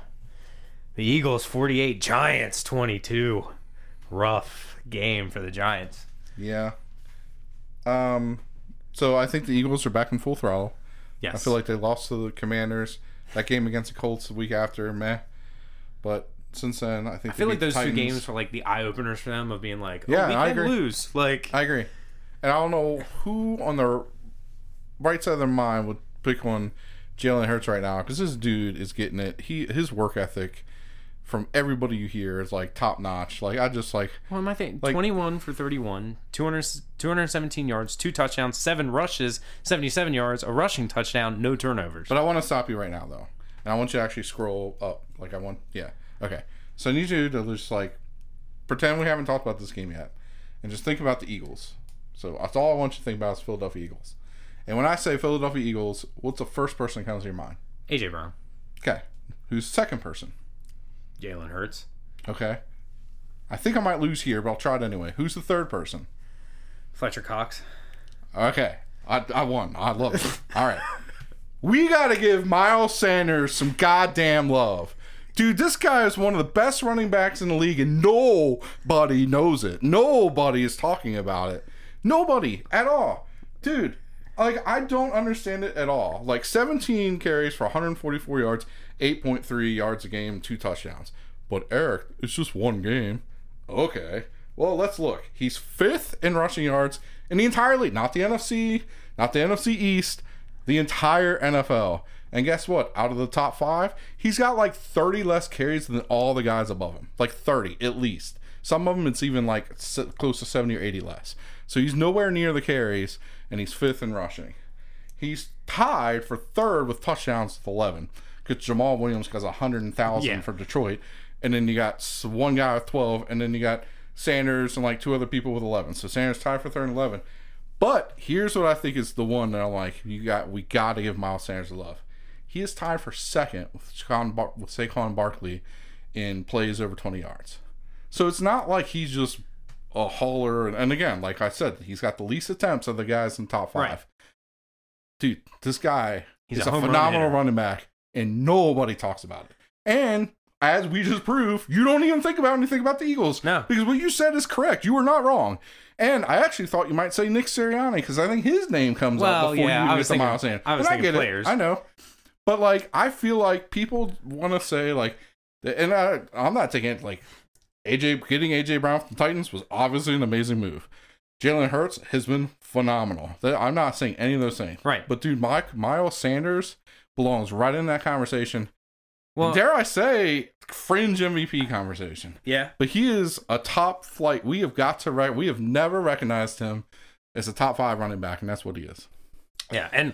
the Eagles 48, Giants 22. Rough game for the Giants.
Yeah. Um. So I think the Eagles are back in full throttle.
Yes.
I feel like they lost to the Commanders. That game against the Colts the week after, meh. But since then, I think
I feel like those two games were like the eye openers for them of being like, oh,
Yeah,
we
I
can
agree.
lose. Like,
I agree. And I don't know who on the right side of their mind would pick one Jalen Hurts right now because this dude is getting it. He his work ethic from everybody you hear is like top notch. Like I just like
am I thinking?
Like-
21 for 31, 200, 217 yards, two touchdowns, seven rushes, 77 yards, a rushing touchdown, no turnovers.
But I want to stop you right now, though, and I want you to actually scroll up. Like I want, yeah, okay. So I need you to just like pretend we haven't talked about this game yet, and just think about the Eagles. So that's all I want you to think about is Philadelphia Eagles. And when I say Philadelphia Eagles, what's the first person that comes to your mind?
AJ Brown,
Okay, who's the second person?
Jalen Hurts,
Okay, I think I might lose here, but I'll try it anyway. Who's the third person?
Fletcher Cox.
Okay, I, I won. I love it. All right. We got to give Miles Sanders some goddamn love. Dude, this guy is one of the best running backs in the league, and nobody knows it. Nobody is talking about it. Nobody at all. dude. Like I don't understand it at all. Like 17 carries for 144 yards, 8.3 yards a game, two touchdowns. But Eric, it's just one game. Okay. Well, let's look. He's fifth in rushing yards in the entire league, not the NFC, not the NFC East, the entire NFL. And guess what? Out of the top five, he's got like 30 less carries than all the guys above him. Like 30 at least. Some of them, it's even like close to 70 or 80 less. So he's nowhere near the carries, and he's fifth in rushing. He's tied for third with touchdowns with 11 because Jamaal Williams has 100,000
Yeah.
for Detroit. And then you got one guy with 12, and then you got Sanders and like two other people with 11. So Sanders tied for third and 11. But here's what I think is the one that I'm like, you got, we got to give Miles Sanders a love. He is tied for second with Saquon, Bar- with Saquon Barkley in plays over 20 yards. So it's not like he's just a hauler. And, and again, like I said, he's got the least attempts of the guys in top five.
Right.
Dude, this guy
He's
is
a
a, phenomenal running back, and nobody talks about it. And as we just proved, you don't even think about anything about the Eagles.
No.
Because what you said is correct. You were not wrong. And I actually thought you might say Nick Sirianni because I think his name comes
Well,
up before
yeah,
you
I
get to Miles Sanders.
I was
And
thinking
get it. I know. But like I feel like people want to say like and I I'm not taking it like AJ getting AJ Brown from the Titans was obviously an amazing move. Jalen Hurts has been phenomenal. I'm not saying any of those things.
Right.
But dude, Mike Miles Sanders belongs right in that conversation.
Well,
Dare I say, fringe MVP conversation.
yeah.
But he is a top flight. We have got to right. We have never recognized him as a top five running back, and that's what he is.
Yeah, and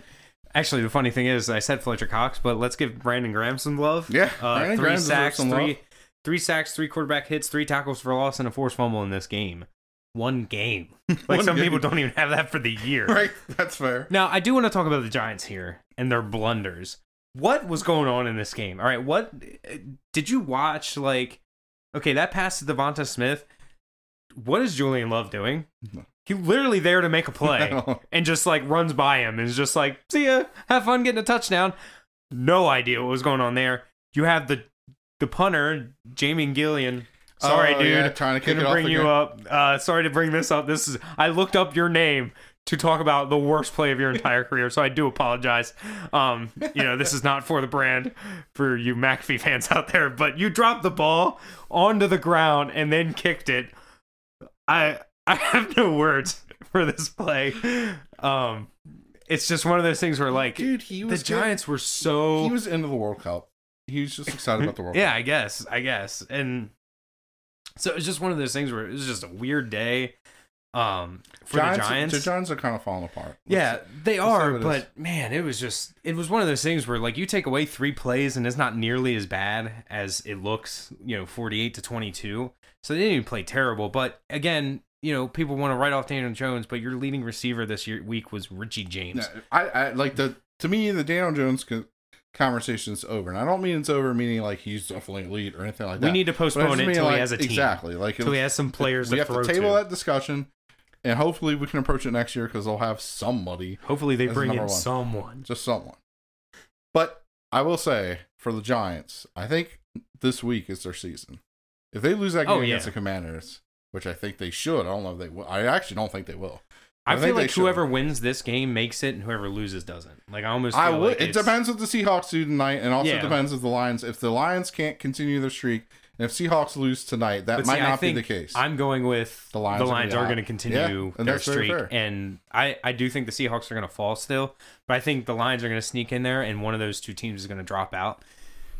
actually, the funny thing is, I said Fletcher Cox, but let's give Brandon Graham some love.
Yeah,
uh, three
Graham
sacks,
some love.
three three sacks, three quarterback hits, three tackles for loss, and a forced fumble in this game. One game. Like
One
some
game.
people don't even have that for the year.
Right, that's fair.
Now, I do want to talk about the Giants here and their blunders. What was going on in this game? All right, what did you watch? Like, okay, that pass to Devonta Smith. What is Julian Love doing? He literally there to make a play and just like runs by him and is just like, "See ya, have fun getting a touchdown." No idea what was going on there. You have the the punter, Jamie Gillan. Sorry,
Oh,
dude.
yeah, trying to kick
Gonna
it off
bring you up. Uh, sorry to bring this up. This is I looked up your name to talk about the worst play of your entire career, so I do apologize. Um, you know, this is not for the brand for you McAfee fans out there, but you dropped the ball onto the ground and then kicked it. I I have no words for this play. Um, it's just one of those things where like
Dude, he
the
was good.
Giants were so
He was into the World Cup. He was just excited about the World Cup.
yeah,
Cup.
I guess, I guess, and so it was just one of those things where it was just a weird day, um, for
Giants,
the Giants.
The Giants are kind of falling apart.
yeah, they
let's
are, but
is.
man, it was just it was one of those things where like you take away three plays and it's not nearly as bad as it looks, you know, forty eight to twenty two. So they didn't even play terrible, but again. You know, people want to write off Daniel Jones, but your leading receiver this year week was Richie James.
Yeah, I, I like the to me the Daniel Jones co- conversation is over, and I don't mean it's over meaning like he's definitely elite or anything like that.
we need to postpone it until
like,
he has a team,
Exactly, like
until he has some players
we
to
have to table
to.
that discussion, and hopefully we can approach it next year because they'll have somebody,
Hopefully, they bring in
one.
someone.
just someone. But I will say for the Giants, I think this week is their season. If they lose that oh, game
Oh, yeah.
against the Commanders, which I think they should, I don't know if they will. I actually don't think they will.
I,
I
feel like
should.
whoever wins this game makes it, and whoever loses doesn't. Like I almost.
I would.
Like
it depends what the Seahawks do tonight, and also
Yeah.
depends if the Lions. If the Lions can't continue their streak, and if Seahawks lose tonight, that
But
might
see,
not be the case.
I'm going with
The Lions.
the
Lions are gonna be
are
hot.
going to continue
Yeah,
their streak, and I I do think the Seahawks are going to fall still, but I think the Lions are going to sneak in there, and one of those two teams is going to drop out,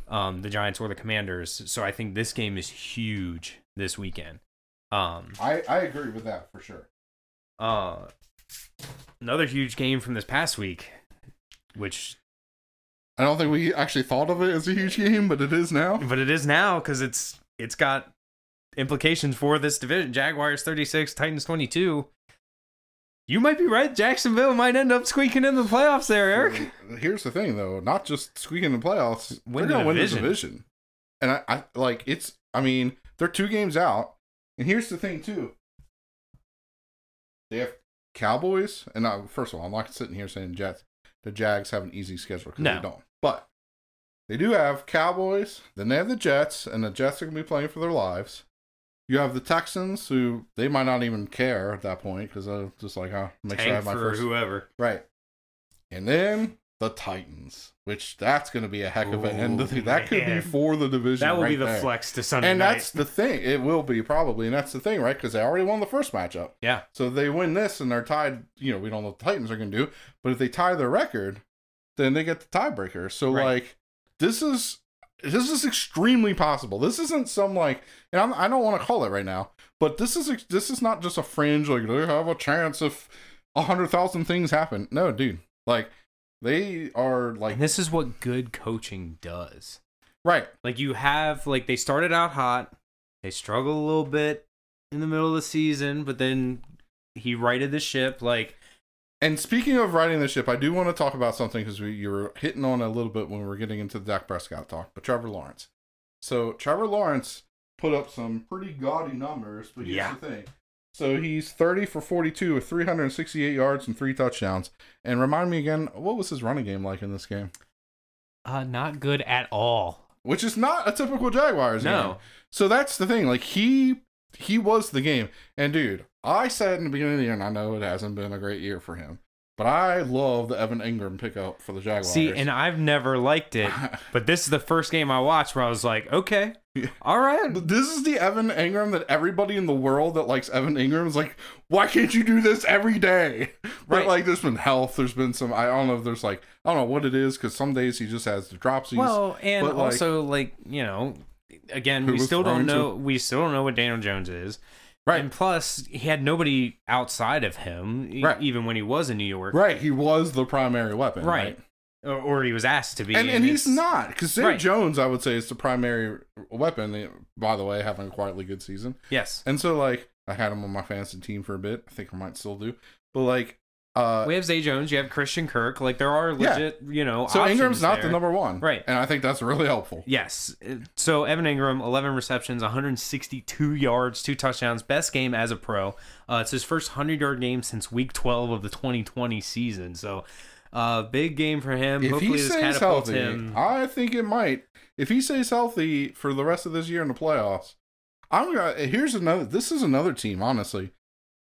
um, the Giants or the Commanders. So I think this game is huge this weekend. Um,
I I agree with that for sure.
uh, another huge game from this past week, which
I don't think we actually thought of it as a huge game, but it is now.
but it is now because it's it's got implications for this division. Jaguars 36, Titans 22. You might be right. Jacksonville might end up squeaking in the playoffs there, Eric.
Here's the thing, though, not just squeaking in the playoffs,
Win
they're
the
gonna win the
division.
division. And I, I like it's. I mean, they're two games out, and here's the thing too. They have Cowboys, and I, first of all, I'm not sitting here saying Jets. The Jags have an easy schedule because
No.
they don't. But they do have Cowboys. Then they have the Jets, and the Jets are gonna be playing for their lives. You have the Texans, who they might not even care at that point because they're just like, oh, make sure I have my
for
first.
whoever.
Right. And then the Titans, which that's going to be a heck of an end. of the-
Ooh,
that could be for the division.
That will be the
there.
flex to Sunday
And
night.
that's the thing. It will be probably, and that's the thing, right? Because they already won the first matchup.
yeah.
So they win this and they're tied. You know, we don't know what the Titans are going to do, but if they tie their record, then they get the tiebreaker. So
Right.
like, this is this is extremely possible. This isn't some like, and I'm, I don't want to call it right now, but this is this is not just a fringe. Like they have a chance if a hundred thousand things happen. No, dude. Like they are like
And this is what good coaching does.
right.
Like you have like they started out hot, they struggled a little bit in the middle of the season, but then he righted the ship. Like
And speaking of riding the ship, I do want to talk about something because you were hitting on a little bit when we were getting into the Dak Prescott talk. But Trevor Lawrence. So Trevor Lawrence put up some pretty gaudy numbers. But here's
Yeah.
the thing. So he's 30 for 42 with 368 yards and three touchdowns. And remind me again, what was his running game like in this game?
uh not good at all.
Which is not a typical Jaguars game.
No.
So that's the thing. Like he he was the game. And dude, I said in the beginning of the year, and I know it hasn't been a great year for him, but I love the Evan Engram pickup for the Jaguars.
See, and I've never liked it, but this is the first game I watched where I was like, okay,
Yeah.
all right.
this is the Evan Engram that everybody in the world that likes Evan Engram is like, why can't you do this every day? But
Right.
like, there's been health. There's been some. I don't know if there's like, I don't know what it is because some days he just has the dropsies.
Well, and
but,
also like you know, again, we still don't
throwing to-
know. We still don't know what Daniel Jones is.
right,
And plus, he had nobody outside of him,
Right.
even when he was in New York.
right. He was the primary weapon.
Right.
Right.
Or, or he was asked to be.
And, and he's not because Zay
Right.
Jones, I would say, is the primary weapon. By the way, having a quietly good season.
Yes.
And so, like, I had him on my fantasy team for a bit. I think I might still do. But like, uh,
We have Zay Jones. You have Christian Kirk. Like there are
Yeah.
legit, you know.
so
Engram's
not
there.
the number one,
Right.
And I think that's really helpful.
Yes. So Evan Engram, 11 receptions, 162 yards, two touchdowns, best game as a pro. Uh, it's his first 100 yard game since week 12 of the 2020 season. So, uh, big game for him.
If
Hopefully,
he stays healthy,
him.
I think it might. If he stays healthy for the rest of this year in the playoffs, I'm gonna. Here's another. This is another team. Honestly,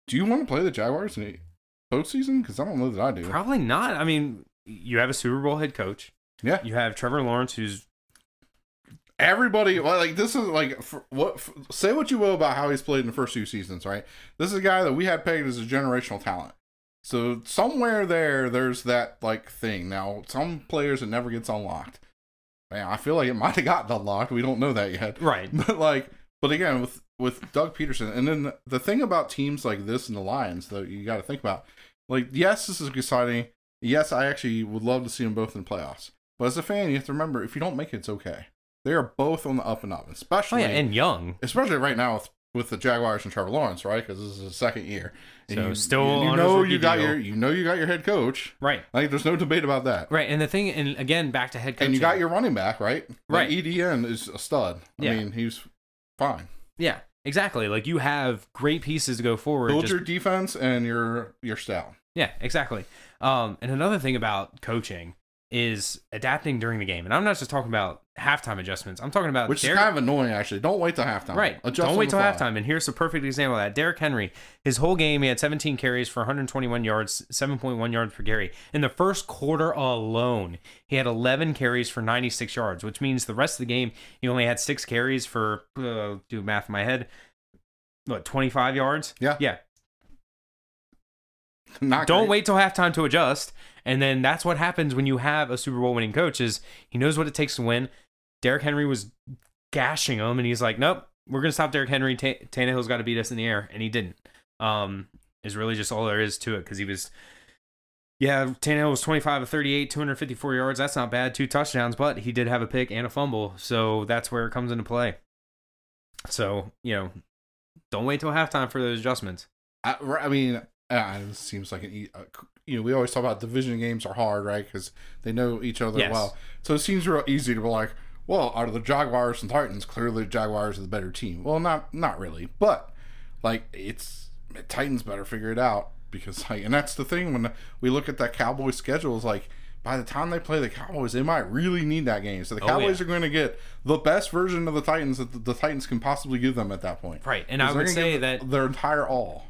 do you want to play the Jaguars in the postseason? Because I don't know that I do.
Probably not. I mean, you have a Super Bowl head coach.
Yeah.
You have Trevor Lawrence, who's
Everybody, like this is like for, what. For, say what you will about how he's played in the first two seasons, right? This is a guy that we had pegged as a generational talent. So somewhere there, there's that like thing. Now, some players it never gets unlocked. Man, I feel like it might have gotten unlocked. We don't know that yet.
right.
But like, but again, with with Doug Pederson, and then the, thing about teams like this and the Lions, though, you got to think about, like, yes, this is exciting. Yes, I actually would love to see them both in the playoffs. But as a fan, you have to remember, if you don't make it, it's okay. They are both on the up and up,
Oh
especially
yeah, and young.
especially right now with with the Jaguars and Trevor Lawrence, right? Because this is his second year. And
So
you,
still
you, you know you got
deal.
your you know you got your head coach.
Right.
Like, there's no debate about that.
Right. And the thing, and again, back to head coaching.
And you got your running back, right?
Right.
Like, ETN is a stud. I
Yeah.
mean, he's fine.
yeah, exactly. Like you have great pieces to go forward.
build
just-
your defense and your your style.
Yeah, exactly. Um, and another thing about coaching is adapting during the game. And I'm not just talking about halftime adjustments. I'm talking about
Which
Derrick-
is kind of annoying, actually. Don't wait till halftime.
Right.
Adjust
Don't wait till
fly.
halftime. And here's a perfect example of that. Derrick Henry, his whole game, he had 17 carries for 121 yards, 7.1 yards per carry. In the first quarter alone, he had 11 carries for 96 yards, which means the rest of the game, he only had six carries for, uh, do math in my head, what, 25 yards?
Yeah.
Yeah.
Not
Don't
great.
wait till halftime to adjust. And then that's what happens when you have a Super Bowl winning coach is he knows what it takes to win. Derrick Henry was gashing him, and he's like, "Nope, we're gonna stop Derrick Henry. Ta- Tannehill's got to beat us in the air," and he didn't. Um, is really just all there is to it because he was. Yeah, Tannehill was 25 of 38, 254 yards. That's not bad. Two touchdowns, but he did have a pick and a fumble. So that's where it comes into play. So, you know, don't wait till halftime for those adjustments.
I, I mean, uh, it seems like an uh, you know we always talk about division games are hard, right? Because they know each other
Yes.
well. So it seems real easy to be like, well, out of the Jaguars and Titans, clearly the Jaguars are the better team. Well, not not really, but like it's Titans better figure it out because like, and that's the thing when we look at that Cowboys schedule is like by the time they play the Cowboys, they might really need that game. So the
Oh,
Cowboys
yeah.
are going to get the best version of the Titans that the, the Titans can possibly give them at that point.
Right, and I would say that
their entire all.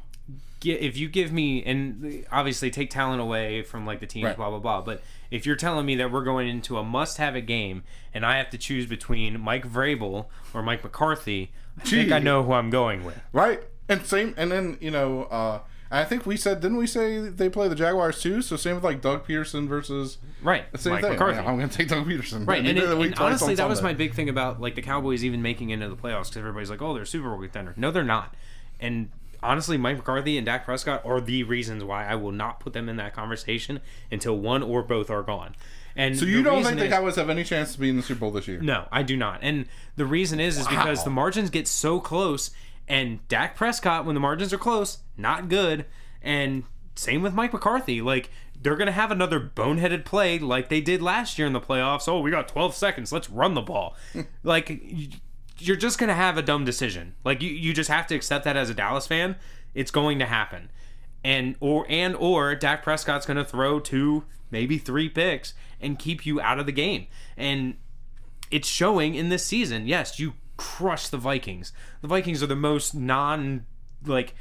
If you give me and obviously take talent away from like the teams,
Right.
blah blah blah. But if you're telling me that we're going into a must-have a game and I have to choose between Mike Vrabel or Mike McCarthy, I think I know who I'm going with.
Right. And same and then, you know, uh I think we said didn't we say they play the Jaguars too? So same with like Doug Pederson versus
Right,
same
Mike
thing.
McCarthy.
Yeah, I'm gonna take Doug Pederson.
Right, and, it and honestly, that was my big thing about like the Cowboys even making into the playoffs because everybody's like, "Oh, they're Super Bowl contender." No, they're not. And honestly, Mike McCarthy and Dak Prescott are the reasons why I will not put them in that conversation until one or both are gone. And
So you don't think the
is-
Cowboys have any chance to be in the Super Bowl this year?
No, I do not. And the reason is is because the margins get so close and Dak Prescott when the margins are close, not good. And same with Mike McCarthy. Like they're going to have another boneheaded play like they did last year in the playoffs. Oh, we got 12 seconds. Let's run the ball. like you're just going to have a dumb decision. Like you you just have to accept that as a Dallas fan. It's going to happen. And or and or Dak Prescott's going to throw two, maybe three picks and keep you out of the game. And it's showing in this season. Yes, you crush the Vikings. The Vikings are the most non like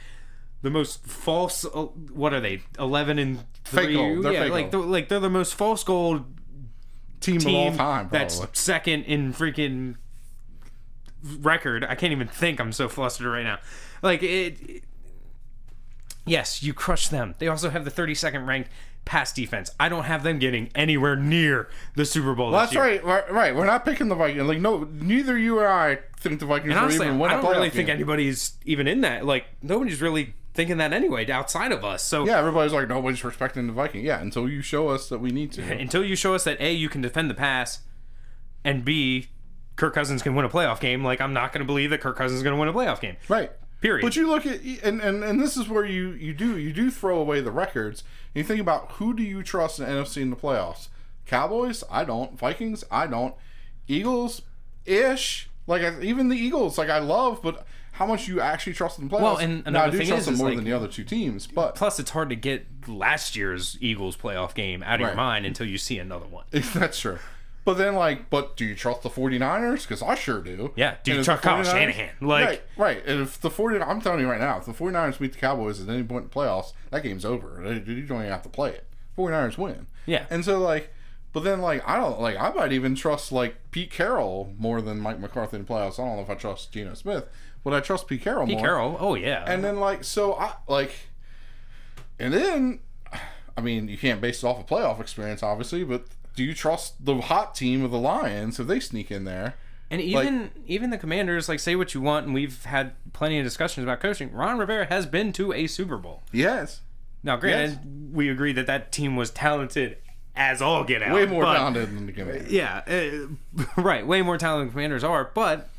the most false uh, what are they? 11 and 3.
Fake. They're
yeah,
fake
like they're, like they're the most false gold
Team, of all time, probably.
that's second in freaking record. I can't even think. I'm so flustered right now. Like it, it- Yes, you crush them. They also have the 32nd ranked pass defense. I don't have them getting anywhere near the Super Bowl.
Well,
this
that's
year.
right, right, right. We're not picking the Vikings. Like, no, neither you or I think the Vikings
And honestly,
even
I don't really think
game.
anybody's even in that. Like nobody's really thinking that anyway, outside of us. So
Yeah, everybody's like, nobody's respecting the Viking. Yeah, until you show us that we need to.
until you show us that a you can defend the pass, and b Kirk Cousins can win a playoff game, like I'm not going to believe that Kirk Cousins is going to win a playoff game.
Right.
Period.
But you look at and, and and this is where you you do you do throw away the records. And you think about who do you trust in the NFC in the playoffs? Cowboys, I don't. Vikings, I don't. Eagles, ish. Like I, even the Eagles, like I love, but how much you actually trust in the playoffs?
Well, and
now, I
another
do
thing
trust
is-
them
is,
more
like-
than the other two teams, but
Plus, it's hard to get last year's Eagles playoff game out of your mind until you see another one.
that's true. But then, like, but do you trust the 49ers? Because I sure do.
Yeah, do you trust Kyle Shanahan? Like-
right, right. And if the 49 I'm telling you right now, if the 49ers beat the Cowboys at any point in the playoffs, that game's over. You don't even have to play it. 49ers win.
Yeah.
And so, like, but then, like, I don't, like, I might even trust, like, Pete Carroll more than Mike McCarthy in the playoffs. I don't know if I trust Geno Smith, but I trust Pete Carroll
Pete
more.
Carroll, oh yeah,
And then like so I like and then I mean you can't base it off of playoff experience obviously, but do you trust the hot team of the Lions if they sneak in there?
and even even the Commanders, like say what you want, and we've had plenty of discussions about coaching. Ron Rivera has been to a Super Bowl.
Yes.
Now, granted, we agree that that team was talented as all get out.
Way more
but-
talented than the Commanders.
Yeah, uh, right. Way more talented than Commanders are, but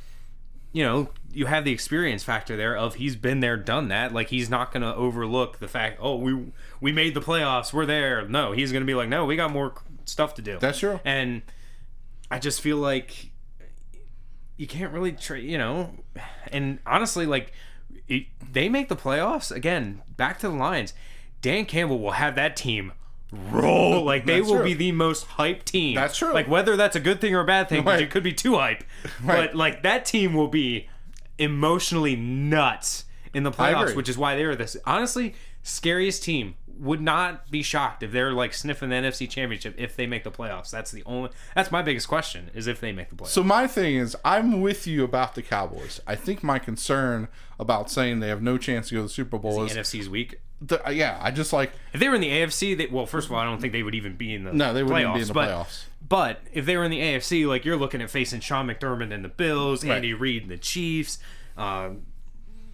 you know, you have the experience factor there of he's been there, done that. Like he's not going to overlook the fact, oh, we we made the playoffs, we're there. No, he's going to be like, no, we got more stuff to do.
That's true.
And I just feel like you can't really, tra- you know, and honestly, like it, they make the playoffs again. Back to the Lions, Dan Campbell will have that team roll. Like they will
true.
be the most hyped team.
That's true.
Like whether that's a good thing or a bad thing,
Right.
it could be too hype.
Right.
But like that team will be emotionally nuts in the playoffs, which is why they're this honestly scariest team. Would not be shocked if they're like sniffing the NFC Championship if they make the playoffs. That's the only. That's my biggest question is if they make the playoffs.
So my thing is, I'm with you about the Cowboys. I think my concern about saying they have no chance to go to the Super Bowl
the
is,
NFC's weak.
The, yeah, I just like
If they were in the AFC, they, well, first of all, I don't think they would even be in the
no, they wouldn't
playoffs.
be in the
but,
playoffs.
But if they were in the AFC, like you're looking at facing Sean McDermott and the Bills,
Right.
Andy Reid and the Chiefs, uh,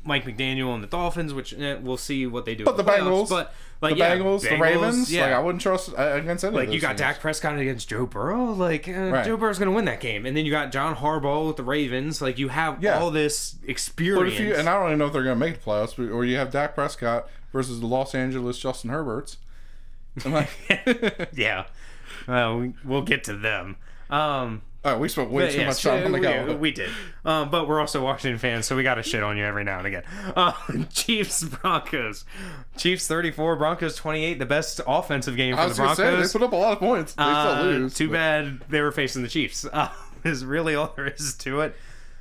Mike McDaniel and the Dolphins, which eh, we'll see what they do.
But the
playoffs.
Bengals,
but like
the
yeah,
Bengals, the Ravens,
yeah.
like I wouldn't trust uh, against any.
Like you got
teams.
Dak Prescott against Joe Burrow, like uh,
Right.
Joe Burrow's going to win that game, and then you got John Harbaugh with the Ravens. Like you have
Yeah.
all this
But
experience.
if you and I don't even know if they're going to make the playoffs, but, or you have Dak Prescott versus the Los Angeles Justin Herberts. I'm like,
yeah, well, we, we'll get to them. Um,
Oh, we spent way too much time on the
we, we did. Um, but we're also Washington fans, so we got to shit on you every now and again. Uh, Chiefs Broncos. Chiefs 34, Broncos 28. The best offensive game for
I
the
gonna say they put up a lot of points. They
Uh,
still lose.
too
but-
bad they were facing the Chiefs. Uh, is really all there is to it.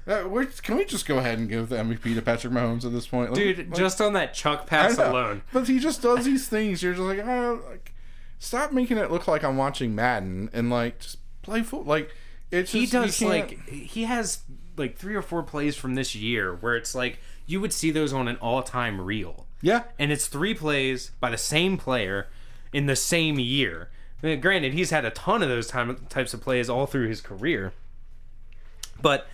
Uh, can we just go ahead and give the MVP to Patrick Mahomes at this point, Like-
Dude,
like,
just on that Chuck pass alone.
But he just does these things. You're just like, oh, like, stop making it look like I'm watching Madden and like just play foot. Like it's
He
just, you
does like he has like three or four plays from this year where it's like you would see those on an all-time reel.
yeah.
and it's three plays by the same player in the same year. I mean, granted, he's had a ton of those time, types of plays all through his career, but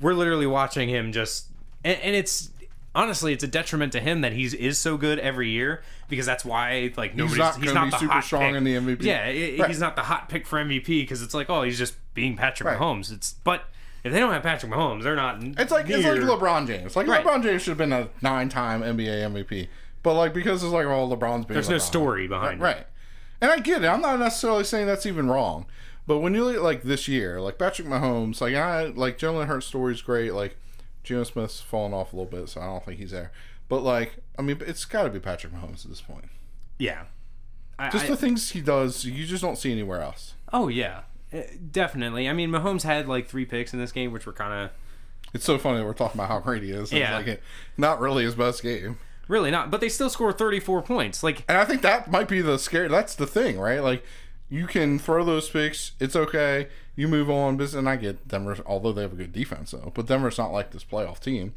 we're literally watching him just, and, and it's honestly it's a detriment to him that he's is so good every year because that's why like nobody's
not
he's not
be
the
super
hot
strong
pick.
in the MVP.
Yeah,
Right.
he's not the hot pick for MVP because it's like oh he's just being Patrick
Right.
Mahomes. It's but if they don't have Patrick Mahomes, they're not.
It's like it's like LeBron James. Like
Right.
LeBron James should have been a nine-time NBA MVP, but like because it's like all LeBron's being
There's no story behind it.
right. And I get it. I'm not necessarily saying that's even wrong, but when you look at like this year, like Patrick Mahomes, like I like Jalen Hurts' story's great. Like Geno Smith's fallen off a little bit, so I don't think he's there. But like, I mean, it's got to be Patrick Mahomes at this point.
Yeah. I-
Just
I-
the things he does, you just don't see anywhere else.
Oh yeah, Uh, definitely. I mean, Mahomes had like three picks in this game, which were kind of
It's so funny that we're talking about how great he is.
Yeah.
Like it, not really his best game.
really not. But they still scored 34 points. Like,
And I think that might be the scary. That's the thing, right? Like, you can throw those picks. It's okay. You move on. Business. And I get Denver, although they have a good defense, though. But Denver's not like this playoff team.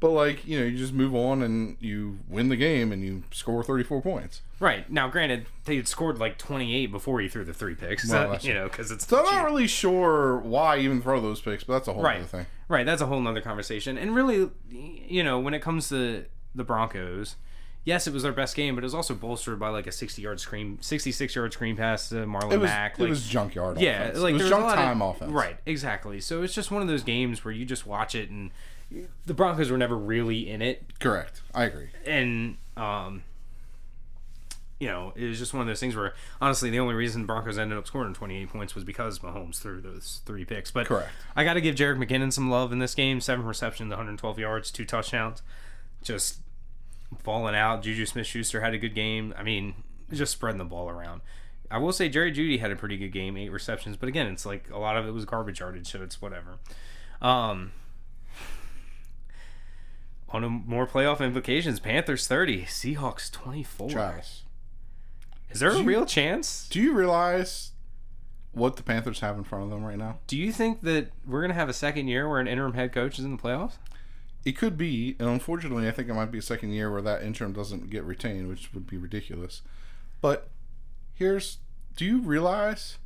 But like, you know, you just move on and you win the game and you score 34 points.
right now, granted, they had scored like 28 before he threw the three picks.
Well,
so, you know, because it's
So I'm not really sure why even throw those picks, but that's a whole
right,
other thing.
right. That's a whole nother conversation. And really, you know, when it comes to the Broncos. Yes, it was their best game, but it was also bolstered by like a 60 yard screen, 66 yard screen pass to Marlon
It was
Mack.
it
Like,
was junkyard.
Yeah,
offense.
like
it was
there was
junk
lot
time
of,
offense.
Right, exactly. So it's just one of those games where you just watch it, and the Broncos were never really in it,
Correct. I agree.
and um, you know, it was just one of those things where honestly, the only reason Broncos ended up scoring 28 points was because Mahomes threw those three picks. But
Correct.
I got to give Jerick McKinnon some love in this game. Seven receptions, 112 yards, two touchdowns. Just falling out. Juju Smith Schuster had a good game. I mean, just spreading the ball around. I will say Jerry Jeudy had a pretty good game, eight receptions, but again, it's like a lot of it was garbage yardage, so it's whatever. Um, on a more playoff implications, Panthers 30, Seahawks 24.
Travis.
Is there a
you-
real chance?
Do you realize what the Panthers have in front of them right now?
Do you think that we're going to have a second year where an interim head coach is in the playoffs?
It could be, and unfortunately, I think it might be a second year where that interim doesn't get retained, which would be ridiculous. But here's do you realize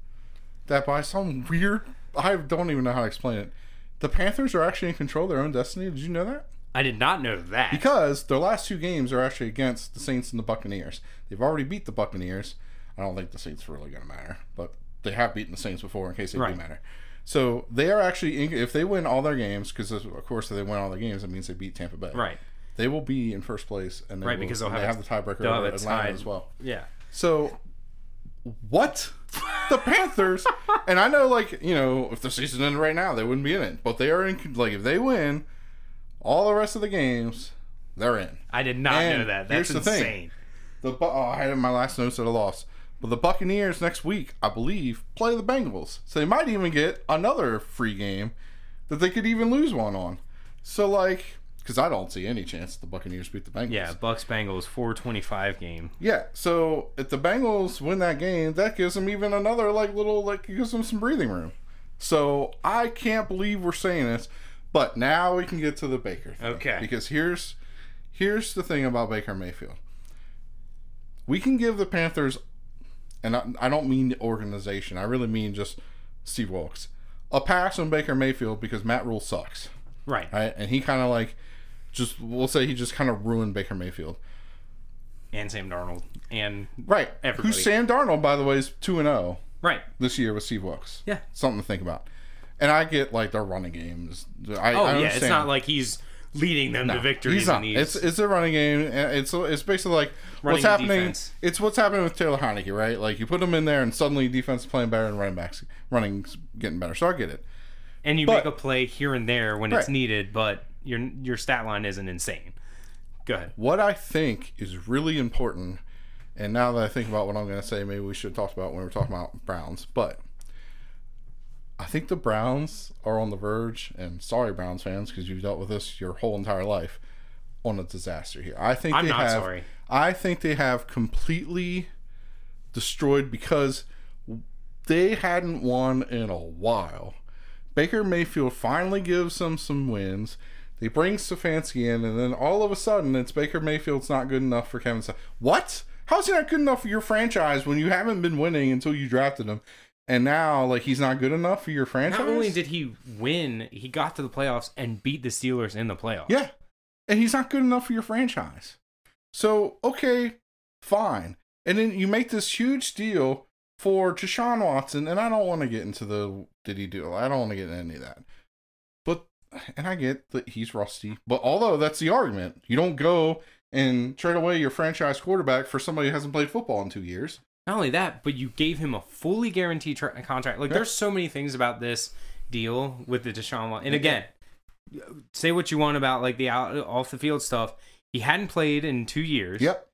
that by some weird, I don't even know how to explain it, the Panthers are actually in control of their own destiny? Did you know that?
I did not know that.
Because their last two games are actually against the Saints and the Buccaneers. They've already beat the Buccaneers. I don't think the Saints are really going to matter, but they have beaten the Saints before in case they
Right.
do matter. So they are actually, in, if they win all their games, because of course if they win all their games, it means they beat Tampa Bay.
right.
They will be in first place, and they
Right,
will,
because they'll have
they have the tiebreaker
they'll
over Atlanta
tied.
as well.
Yeah.
So, what? the Panthers, and I know, like you know, if the season ended right now, they wouldn't be in it. But they are in. Like if they win all the rest of the games, they're in.
I did not
And
know that. That's
here's the thing.
insane.
The oh, I had in my last notes at a loss. But the Buccaneers next week, I believe, play the Bengals, so they might even get another free game that they could even lose one on. So like, because I don't see any chance the Buccaneers beat the Bengals.
Yeah, Bucks Bengals 425 game.
Yeah, so if the Bengals win that game, that gives them even another like little like gives them some breathing room. So I can't believe we're saying this, but now we can get to the Baker thing.
Okay.
Because here's here's the thing about Baker Mayfield. We can give the Panthers, and I, I don't mean the organization. I really mean just Steve Wilks a pass on Baker Mayfield because Matt Rhule sucks,
Right.
right? And he kind of like just we'll say he just kind of ruined Baker Mayfield.
And Sam Darnold. And
Right.
Everybody.
Who's Sam Darnold, by the way, is 2 and 0
right.
this year with Steve Wilks.
Yeah.
Something to think about. And I get like their running games. I,
Oh
I
yeah, it's not like he's leading them to victories.
He's not.
in these.
It's it's a running game. It's it's basically like
Running
what's happening.
defense.
It's what's happening with Taylor Heinicke, right? Like you put him in there, and suddenly defense is playing better, and running backs running getting better. So I get it.
and you
but-
make a play here and there when it's needed, but your your stat line isn't insane. Go ahead.
What I think is really important, and now that I think about what I'm going to say, maybe we should talk about when we're talking about Browns. But I think the Browns are on the verge, and sorry, Browns fans, because you've dealt with this your whole entire life, on a disaster here. I think
I'm
they
not
have.
sorry.
I think they have completely destroyed because they hadn't won in a while. Baker Mayfield finally gives them some wins. They bring Stefanski in, and then all of a sudden, it's Baker Mayfield's not good enough for Kevin. What? How's he not good enough for your franchise when you haven't been winning until you drafted him? And now, like, he's not good enough for your franchise.
Not only did he win, he got to the playoffs and beat the Steelers in the playoffs.
Yeah. And he's not good enough for your franchise. So, okay, fine. And then you make this huge deal for Deshaun Watson, and I don't want to get into the did he do I don't want to get into any of that. But and I get that he's rusty. But although that's the argument, you don't go and trade away your franchise quarterback for somebody who hasn't played football in two years.
Not only that, but you gave him a fully guaranteed tra- contract. Like, there's so many things about this deal with the Deshaun Watson. And again, say what you want about like the out off the field stuff. He hadn't played in two years.
Yep.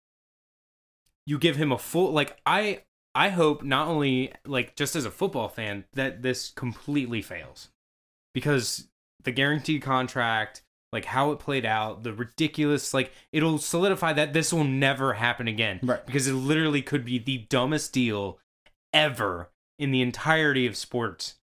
You give him a full like I I hope not only like just as a football fan that this completely fails because the guaranteed contract like how it played out the ridiculous like it'll solidify that this will never happen again
Right.
because it literally could be the dumbest deal ever in the entirety of sports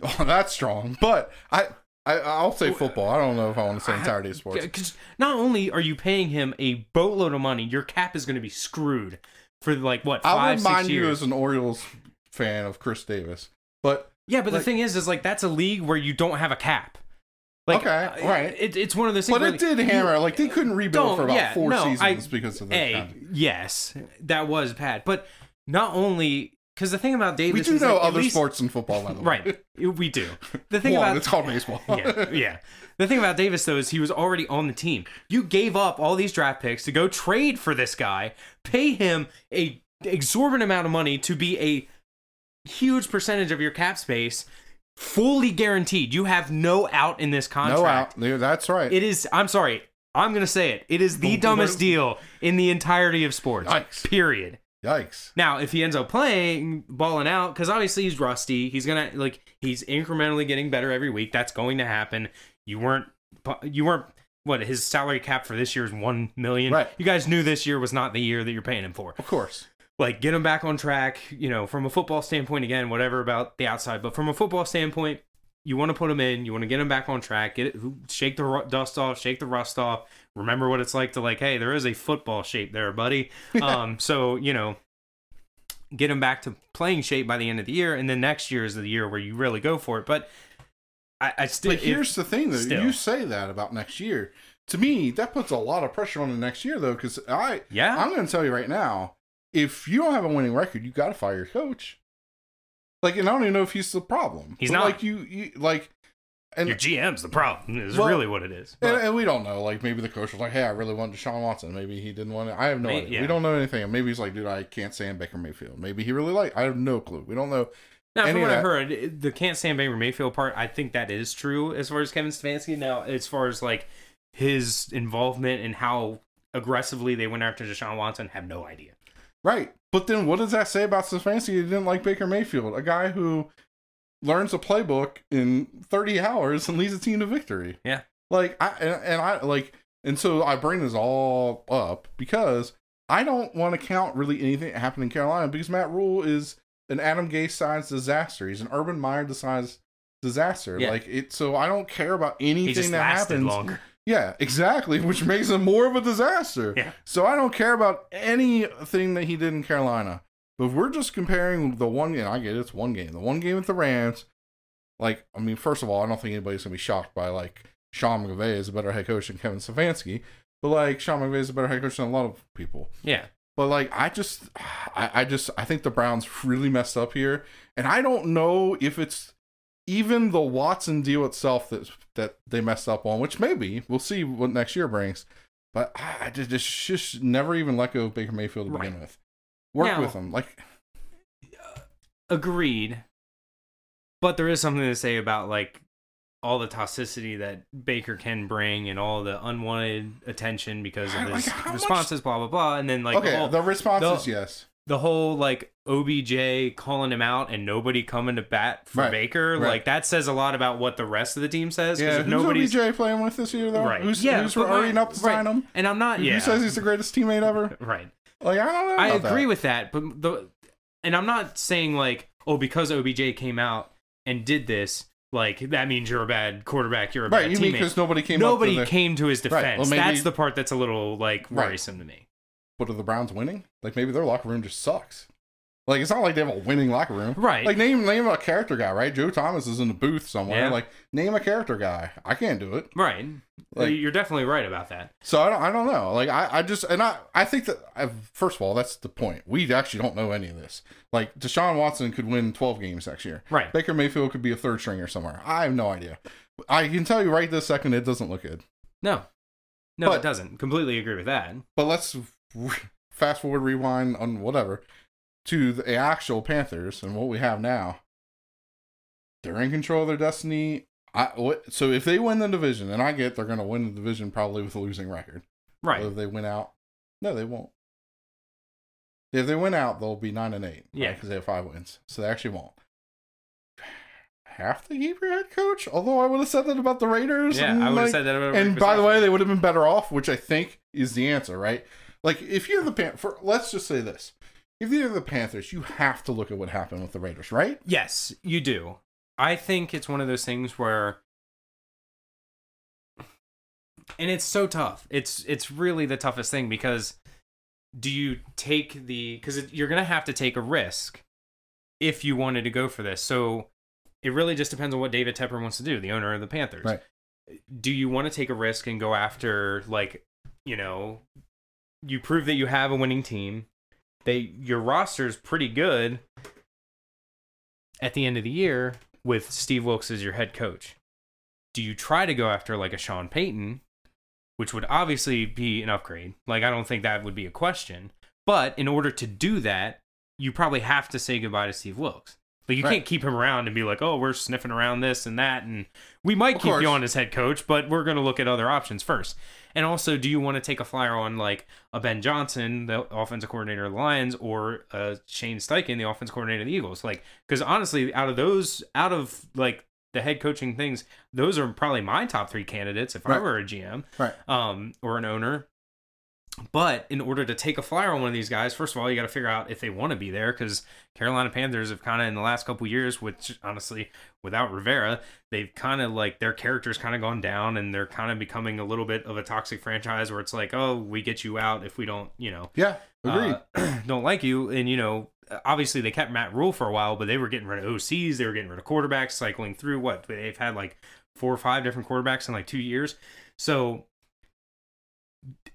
Oh, that's strong. But I, I I'll say football. I don't know if I want to say entirety of sports.
because not only are you paying him a boatload of money your cap is going to be screwed for like what
I'll
five
remind
six
you
years
as an Orioles fan of Chris Davis. But
yeah but the thing is is like that's a league where you don't have a cap like
Okay,
uh,
right.
it, it's one of those things
But it did hammer. Like they couldn't rebuild for about
yeah,
four
no,
seasons
I-
because of that.
A, yes, that was bad. But not only because the thing about Davis,
we do know
at
other
least-
sports in football, by the way.
right? We do. The thing
One,
about
it's called baseball.
yeah, yeah. The thing about Davis though is he was already on the team. You gave up all these draft picks to go trade for this guy, pay him a exorbitant amount of money to be a huge percentage of your cap space, fully guaranteed. You have no out in this contract.
no out. Yeah, That's right.
It is. I'm sorry. I'm gonna say it. It is the dumbest deal in the entirety of sports.
Yikes.
Period.
Yikes.
Now, if he ends up playing, balling out, because obviously he's rusty, he's gonna like he's incrementally getting better every week. That's going to happen. You weren't, you weren't. What his salary cap for this year is one million.
Right.
You guys knew this year was not the year that you're paying him for.
Of course.
Like, get him back on track. You know, from a football standpoint, again, whatever about the outside, but from a football standpoint, you want to put him in. You want to get him back on track. Get it, shake the dust off, shake the rust off. Remember what it's like to like, hey, there is a football shape there, buddy. um, so you know, get him back to playing shape by the end of the year, and then next year is the year where you really go for it. But I, I still,
But here's the thing, though.
still.
You say that about next year. To me, that puts a lot of pressure on the next year, though, because I,
yeah,
I'm going to tell you right now, if you don't have a winning record, you got to fire your coach. Like, and I don't even know if he's the problem.
He's
But,
not.
Like you, you like, and
your GM's the problem. Is
Well,
really what it is.
And, and we don't know. Like maybe the coach was like, "Hey, I really want Deshaun Watson." Maybe he didn't want it. I have no
May-
idea.
yeah.
We don't know anything. Maybe he's like, "Dude, I can't stand Baker Mayfield." Maybe he really like. I have no clue. We don't know.
Now, from what I heard, the can't stand Baker Mayfield part, I think that is true as far as Kevin Stefanski. Now, as far as like his involvement and how aggressively they went after Deshaun Watson, have no idea.
Right. But then, what does that say about Stefanski? He didn't like Baker Mayfield, a guy who learns a playbook in 30 hours and leads a team to victory.
Yeah.
Like I and, and I like, and so I bring this all up because I don't want to count really anything that happened in Carolina because Matt Rhule is an Adam Gase sized disaster. He's an Urban Meyer sized disaster.
Yeah.
Like it. So I don't care about
He
anything
just
that
lasted
happens.
longer.
Yeah, exactly, which makes him more of a disaster.
Yeah.
So I don't care about anything that he did in Carolina. But if we're just comparing the one game, I get it, it's one game. The one game with the Rams, like, I mean, first of all, I don't think anybody's gonna be shocked by like Sean McVay is a better head coach than Kevin Stefanski. But like Sean McVay is a better head coach than a lot of people.
Yeah.
But like I just I, I just I think the Browns really messed up here. And I don't know if it's even the Watson deal itself that that they messed up on, which maybe we'll see what next year brings. But I just, just, never even let go of Baker Mayfield to begin with. Work
Now-
with him, like uh,
Agreed. But there is something to say about like all the toxicity that Baker can bring and all the unwanted attention because of
Like,
his
much-
responses, blah blah blah. And then like
okay,
the, whole,
the response
the-
yes.
The whole like OBJ calling him out and nobody coming to bat for
Right,
Baker,
right.
like that says a lot about what the rest of the team says.
Yeah,
if
who's
nobody's
OBJ playing with this year though?
right,
Who's,
yeah,
who's hurrying up to sign him?
And I'm not. Yeah,
Who says he's the greatest teammate ever?
right.
Like I don't know.
I agree
that.
with that, but the and I'm not saying like oh because OBJ came out and did this like that means you're a bad quarterback, you're a
right.
bad
You mean
teammate.
because nobody came
Nobody
to the,
came to his
Right,
defense.
well, maybe-
That's the part that's a little like
Right.
worrisome to me.
What are the Browns winning? Like maybe their locker room just sucks. Like it's not like they have a winning locker room.
Right.
Like name name a character guy, right? Joe Thomas is in the booth somewhere.
Yeah.
Like name a character guy. I can't do it.
right.
Like-
you're definitely right about that.
So I don't, I don't know. Like I, I just and I I think that i first of all that's the point. We actually don't know any of this. Like Deshaun Watson could win 12 games next year.
Right.
Baker Mayfield could be a third stringer somewhere. I have no idea. I can tell you right this second it doesn't look good.
No. No,
But-
it doesn't. Completely agree with that.
But let's fast forward, rewind on whatever to the actual Panthers and what we have now. They're in control of their destiny. I what, so if they win the division, and I get they're going to win the division probably with a losing record.
Right.
If they win out, no, they won't. If they win out, they'll be nine and eight.
Yeah.
because they have five wins, so they actually won't. Have to keep your head coach. Although I would have said that about the Raiders.
yeah,
and,
I would have said that about
and by the way, they would have been better off, which I think is the answer, right? Like if you're the Pan, for let's just say this: if you're the Panthers, you have to look at what happened with the Raiders, right?
Yes, you do. I think it's one of those things where and it's so tough. It's it's really the toughest thing because do you take the cuz you're going to have to take a risk if you wanted to go for this. So it really just depends on what David Tepper wants to do, the owner of the Panthers.
Right.
Do you want to take a risk and go after like, you know, you prove that you have a winning team. They your roster is pretty good at the end of the year with Steve Wilks as your head coach. Do you try to go after like a Sean Payton, which would obviously be an upgrade? Like I don't think that would be a question. But in order to do that, you probably have to say goodbye to Steve Wilks. Like you
Right.
can't keep him around and be like, "Oh, we're sniffing around this and that and we might
Of
keep
course.
you on as head coach, but we're going to look at other options first. And also, do you want to take a flyer on like a Ben Johnson, the offensive coordinator of the Lions, or uh, Shane Steichen, the offensive coordinator of the Eagles? Like, because honestly, out of those, out of like the head coaching things, those are probably my top three candidates if I were a GM,
Right.
um, or an owner. But in order to take a flyer on one of these guys, first of all, you got to figure out if they want to be there because Carolina Panthers have kind of in the last couple years, which honestly, without Rivera, they've kind of like their characters kind of gone down and they're kind of becoming a little bit of a toxic franchise where it's like, oh, we get you out if we don't, you know,
Yeah, agreed.
uh, don't like you. And, you know, obviously they kept Matt Rhule for a while, but they were getting rid of OCs. They were getting rid of quarterbacks, cycling through what? They've had like four or five different quarterbacks in like two years. So,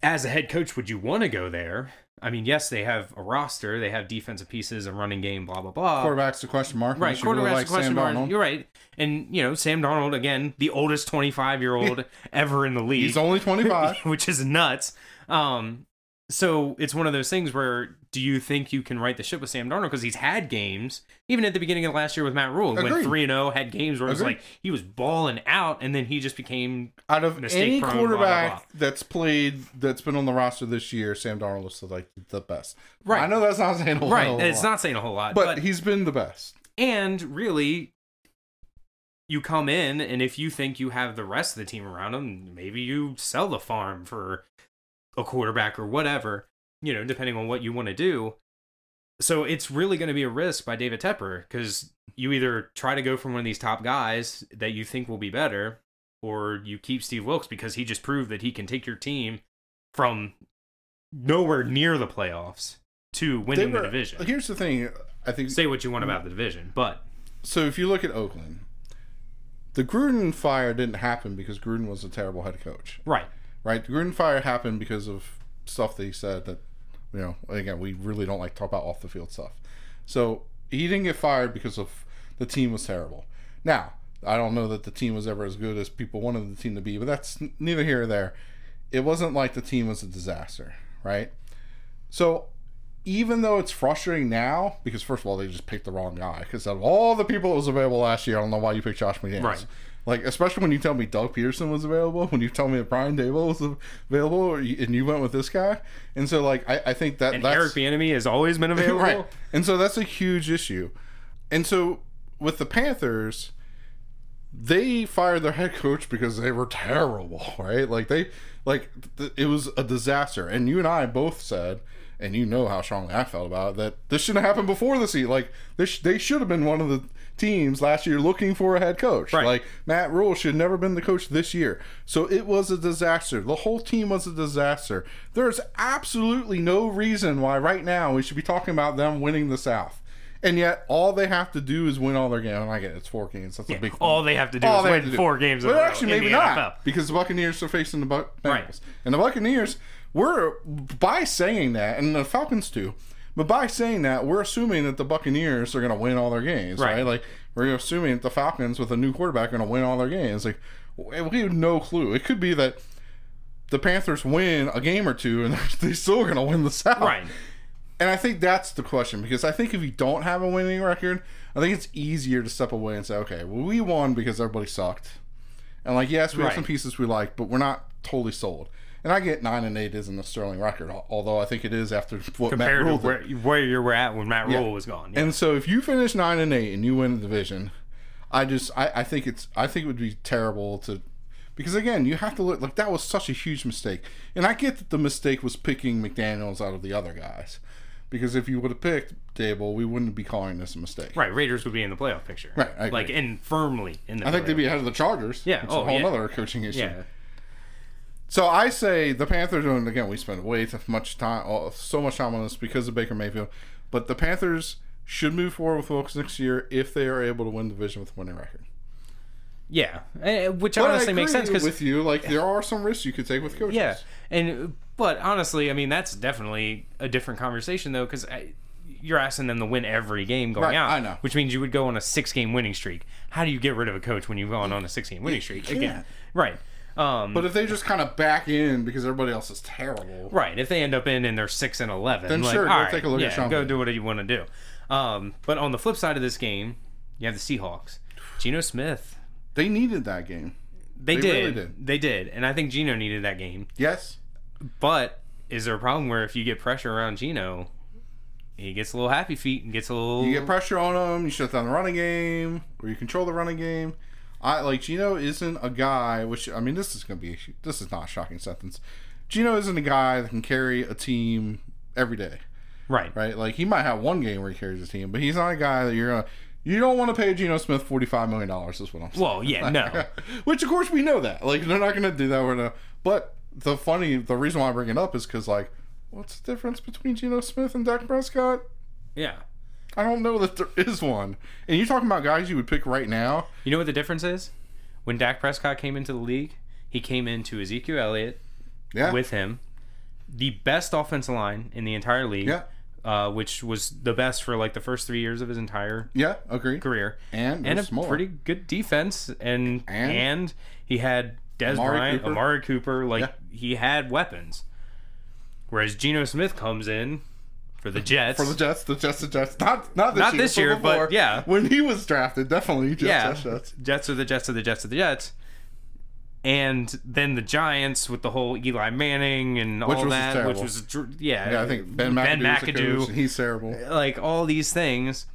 as a head coach, would you want to go there? I mean, yes, they have a roster, they have defensive pieces, a running game, blah, blah, blah.
Quarterback's a question mark.
Right,
you really
quarterback's
like
a question
Sam
mark. You're right. And, you know, Sam Darnold, again, the oldest 25 year old ever in the league
He's only 25.
which is nuts. Um, so it's one of those things where do you think you can write the ship with Sam Darnold because he's had games even at the beginning of last year with Matt Rhule went three and zero had games where it was
Agreed.
like he was balling out and then he just became
Out of any
prone, blah, blah,
quarterback
blah.
that's played, that's been on the roster this year, Sam Darnold is like the best.
Right.
I know that's not saying a whole
right.
hell of a
And it's
lot,
not saying a whole lot,
but,
but,
he's been the best.
and really. You come in, and if you think you have the rest of the team around him, maybe you sell the farm for a quarterback or whatever, you know, depending on what you want to do. So it's really going to be a risk by David Tepper because you either try to go from one of these top guys that you think will be better, or you keep Steve Wilks because he just proved that he can take your team from nowhere near the playoffs to winning
were-
the division.
Here's the thing. I think
Say what you want about the division, but
so. If you look at Oakland, the Gruden fire didn't happen because Gruden was a terrible head coach.
right,
right? The Gruden fire happened because of stuff that he said that, you know, again, we really don't like talk about off the field stuff. So he didn't get fired because of the team was terrible. Now, I don't know that the team was ever as good as people wanted the team to be, but that's neither here or there. It wasn't like the team was a disaster, right? So even though it's frustrating now, because first of all, they just picked the wrong guy. Because of all the people that was available last year, I don't know why you picked Josh McDaniels.
Right.
Like, especially when you tell me Doug Pederson was available, when you tell me that Brian Daboll was available, and you went with this guy. And so, like, I, I think that
And
that's
Eric Bieniemy has always been available.
right. And so that's a huge issue. And so with the Panthers, they fired their head coach because they were terrible, right? Like they like th- it was a disaster. And you and I both said and you know how strongly I felt about it, that this shouldn't have happened before the season. Like this, they should have been one of the teams last year looking for a head coach.
Right.
Like Matt Rhule should never been the coach this year. So it was a disaster. The whole team was a disaster. There's absolutely no reason why right now we should be talking about them winning the South. And yet, all they have to do is win all their games. And I get it, it's four games. That's a big.
All they have to do
All
is
they
win four games.
But actually, maybe not
NFL.
because the Buccaneers are facing the Buc- Bengals,
Right.
and the Buccaneers. We're by saying that, and the Falcons too. But by saying that, we're assuming that the Buccaneers are going to win all their games, right.
Right.
Like we're assuming that the Falcons with a new quarterback are going to win all their games. Like we have no clue. It could be that the Panthers win a game or two, and they're, still going to win the South.
Right.
And I think that's the question because I think if you don't have a winning record, I think it's easier to step away and say, okay, well, we won because everybody sucked. And like, yes, we have some pieces we like, but we're not totally sold. And I get nine and eight isn't a sterling record, although I think it is after what Matt
Compared to
Rule did.
where, where you were at when Matt Rhule was gone. Yeah.
And so if you finish nine and eight and you win the division, I just I, I think it's I think it would be terrible to because again you have to look like that was such a huge mistake. And I get that the mistake was picking McDaniels out of the other guys. Because if you would have picked Daboll, we wouldn't be calling this a mistake.
right, Raiders would be in the playoff picture.
Right,
like and firmly in the.
I think they'd be ahead of the Chargers.
Yeah, oh,
a whole
yeah.
other coaching issue.
Yeah,
So I say the Panthers, and again, we spend way too much time, oh, so much time on this because of Baker Mayfield. But the Panthers should move forward with Wilks next year if they are able to win the division with a winning record.
yeah, Eh, eh which
But
honestly
I
makes sense because
with you, like there are some risks you could take with coaches.
Yeah, and but honestly, I mean that's definitely a different conversation though, because eh, you're asking them to win every game going
Right,
out.
I know.
which means you would go on a six-game winning streak. How do you get rid of a coach when you've gone on a six-game winning streak again? Right. Um,
But if they just kind of back in because everybody else is terrible,
right. If they end up in and they're six and eleven,
Then
like,
sure, go
right,
take a look at Sean
go do what you want to do. Um, but on the flip side of this game, you have the Seahawks. Geno Smith.
they needed that game.
They,
They
did.
really did.
They did, and I think Geno needed that game.
Yes,
But is there a problem where if you get pressure around Geno, he gets a little happy feet and gets a little.
you get pressure on him. you shut down the running game, or you control the running game. I like Geno isn't a guy. Which I mean, this is gonna be this is not a shocking sentence. Geno isn't a guy that can carry a team every day.
right.
right? Like he might have one game where he carries his team, but he's not a guy that you're gonna. You don't want to pay Geno Smith forty five million dollars. Is what I'm saying.
Well, yeah, no.
Which of course we know that. Like they're not gonna do that. We're gonna. But the funny, the reason why I bring it up is because like, what's the difference between Geno Smith and Dak Prescott?
Yeah.
I don't know that there is one. And you're talking about guys you would pick right now.
You know what the difference is? When Dak Prescott came into the league, he came into Ezekiel Elliott
Yeah.
with him, the best offensive line in the entire league,
yeah.
uh, which was the best for like the first three years of his entire
Yeah. Agree.
career,
And
and a pretty good defense, and
And-
and, he had Dez
Amari
Bryant,
Cooper.
Amari Cooper, like
Yeah.
he had weapons. Whereas Geno Smith comes in for the Jets.
For the Jets, the Jets, the Jets. Not not this
Not
year,
this
but
year, but
before.
yeah.
When he was drafted, definitely Jets,
yeah,
Jets, Jets.
Jets are the Jets are the Jets are the Jets. And then the Giants with the whole Eli Manning and
Which
all
was
that,
terrible.
which was yeah,
Yeah, I think Ben McAdoo.
Ben
the coach, he's terrible.
like all these things.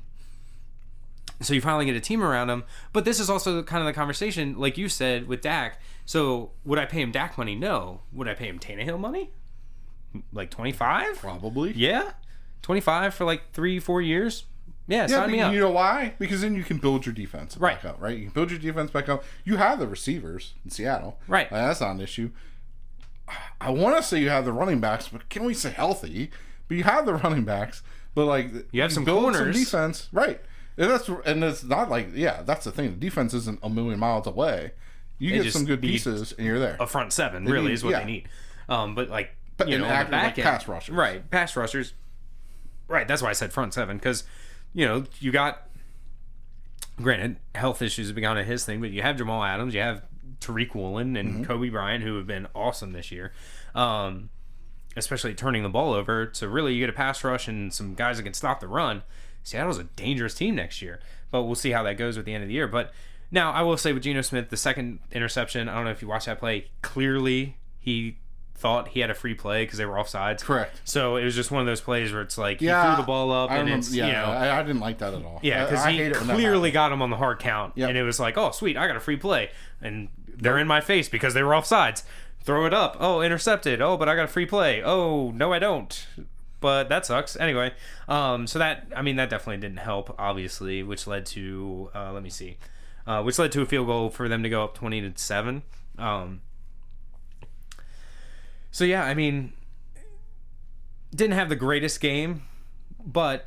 So you finally get a team around him, but this is also kind of the conversation, like you said with Dak. So would I pay him Dak money? No. Would I pay him Tannehill money? Like twenty five?
Probably.
Yeah, twenty five for like three, four years. Yeah,
Yeah,
sign me up.
you know why? Because then you can build your defense back up, right? You can build your defense back up. You have the receivers in Seattle,
Right.
Like, that's not an issue. I want to say you have the running backs, but can we say healthy? But you have the running backs, but like
You have some
build
corners.
defense, right? And that's and it's not like yeah, that's the thing. The defense isn't a million miles away. You get some good pieces, and you're there.
a front seven really
need-
is what
yeah.
they need. Um, but like
But-
you
and
know, the
active, like,
back end,
pass rushers.
right? Pass rushers, right? That's why I said front seven because you know you got Granted, health issues have been kind of his thing, but you have Jamal Adams, you have Tariq Woolen and Coby Bryant, who have been awesome this year. Um, especially turning the ball over. So really, you get a pass rush and some guys that can stop the run. Seattle's a dangerous team next year, but we'll see how that goes at the end of the year. But now, I will say with Geno Smith, the second interception, I don't know if you watched that play. Clearly, he thought he had a free play because they were offsides.
Correct.
So it was just one of those plays where it's like
Yeah,
he threw the ball up
I
and
remember,
it's
yeah,
you know
I, I didn't like that at all.
yeah, because he
hate it when that
clearly got him on the hard count,
Yep.
and it was like, oh sweet, I got a free play, and they're in my face because they were offsides. Throw it up. Oh, intercepted. Oh, but I got a free play. Oh, no, I don't. But that sucks. Anyway, um, so that I mean that definitely didn't help, obviously, which led to uh, let me see, uh, which led to a field goal for them to go up twenty to seven. Um, so yeah, I mean, didn't have the greatest game, but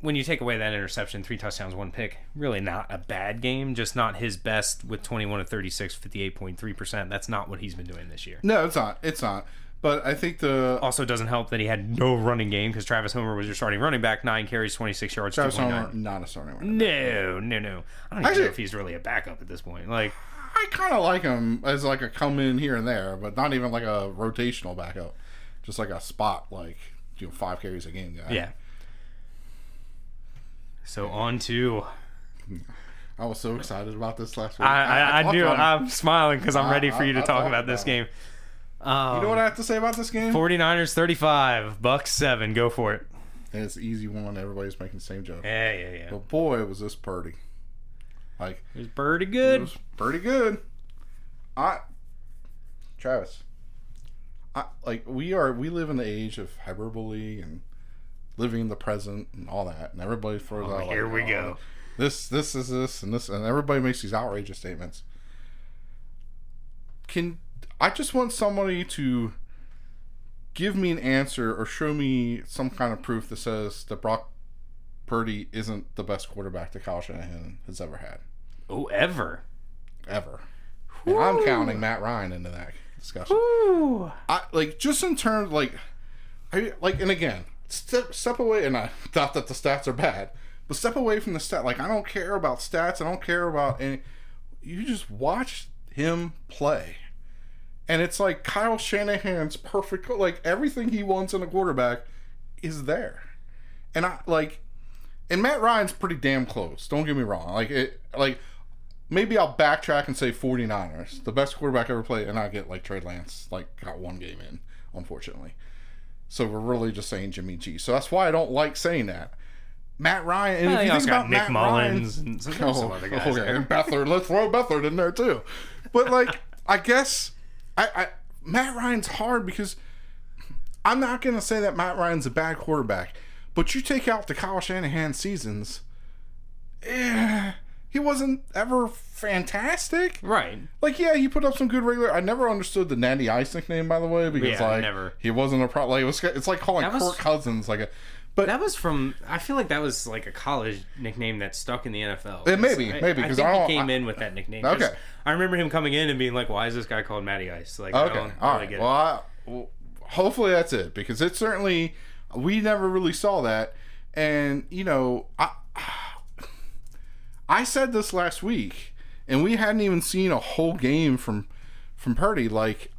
when you take away that interception, three touchdowns, one pick, really not a bad game, just not his best with 21 of 36, 58.3%. That's not what he's been doing this year.
No, it's not. It's not. But I think the
Also, doesn't help that he had no running game because Travis Homer was your starting running back, nine carries, 26 yards,
Travis
2.9.
Homer not a starting running.
No, no, no. I don't even
Actually-
know if he's really a backup at this point. Like,
I kind of like him as like a come in here and there, but not even like a rotational backup, just like a spot like you know five carries a game guy.
yeah. So on to
I was so excited about this last week.
I, I, I
talked
knew I'm smiling because I'm ready for you to
I- I
talk about this game. Um,
you know what I have to say about this game?
49ers 35, Bucks 7. Go for it.
it's an easy one. Everybody's making the same joke.
Yeah, yeah, yeah.
But boy, was this Purdy. Like
It was pretty
it
good.
was pretty good. I Travis. I like we are we live in the age of hyperbole and living in the present and all that, and everybody throws oh, out like,
Oh, here we
"Oh,
go.
This this is this and this and everybody makes these outrageous statements. Can I just want somebody to give me an answer or show me some kind of proof that says that Brock Purdy isn't the best quarterback that Kyle Shanahan has ever had.
Oh, ever.
Ever. And I'm counting Matt Ryan into that discussion.
Ooh.
I like just in terms like I like and again step step away and I thought that the stats are bad, but step away from the stat. Like I don't care about stats. I don't care about any. You just watch him play, and it's like Kyle Shanahan's perfect. Like everything he wants in a quarterback is there, and I like. And Matt Ryan's pretty damn close. Don't get me wrong. Like it, like maybe I'll backtrack and say 49ers, the best quarterback ever played, and I get like Trey Lance, like got one game in, unfortunately. So we're really just saying Jimmy G. So that's why I don't like saying that. Matt Ryan, and
Well,
if
you
think about
Nick
Matt
Mullens
Ryan,
and some, oh, some
oh,
other guys.
Oh, okay,
there.
and Beathard, let's throw Beathard in there too. But like, I guess I, I Matt Ryan's hard because I'm not gonna say that Matt Ryan's a bad quarterback, but you take out the Kyle Shanahan seasons, eh, he wasn't ever fantastic.
Right.
Like, yeah, he put up some good regular. I never understood the Matty Ice nickname, by the way, because
Yeah,
like
never.
he wasn't a pro. Like, it was, it's like calling
That was-
Kirk Cousins like a. But
That was from. I feel like that was like a college nickname that stuck in the NFL.
It may be,
I-
maybe,
I
'cause
think
I don't-
he came
I-
in with that nickname. 'cause
Okay.
I remember him coming in and being like, "Why is this guy called Matty Ice?" Like, I
okay,
don't
all
really
right.
get
Well,
it.
I, well, hopefully that's it because it certainly we never really saw that, and you know, I I said this last week, and we hadn't even seen a whole game from from Purdy. Like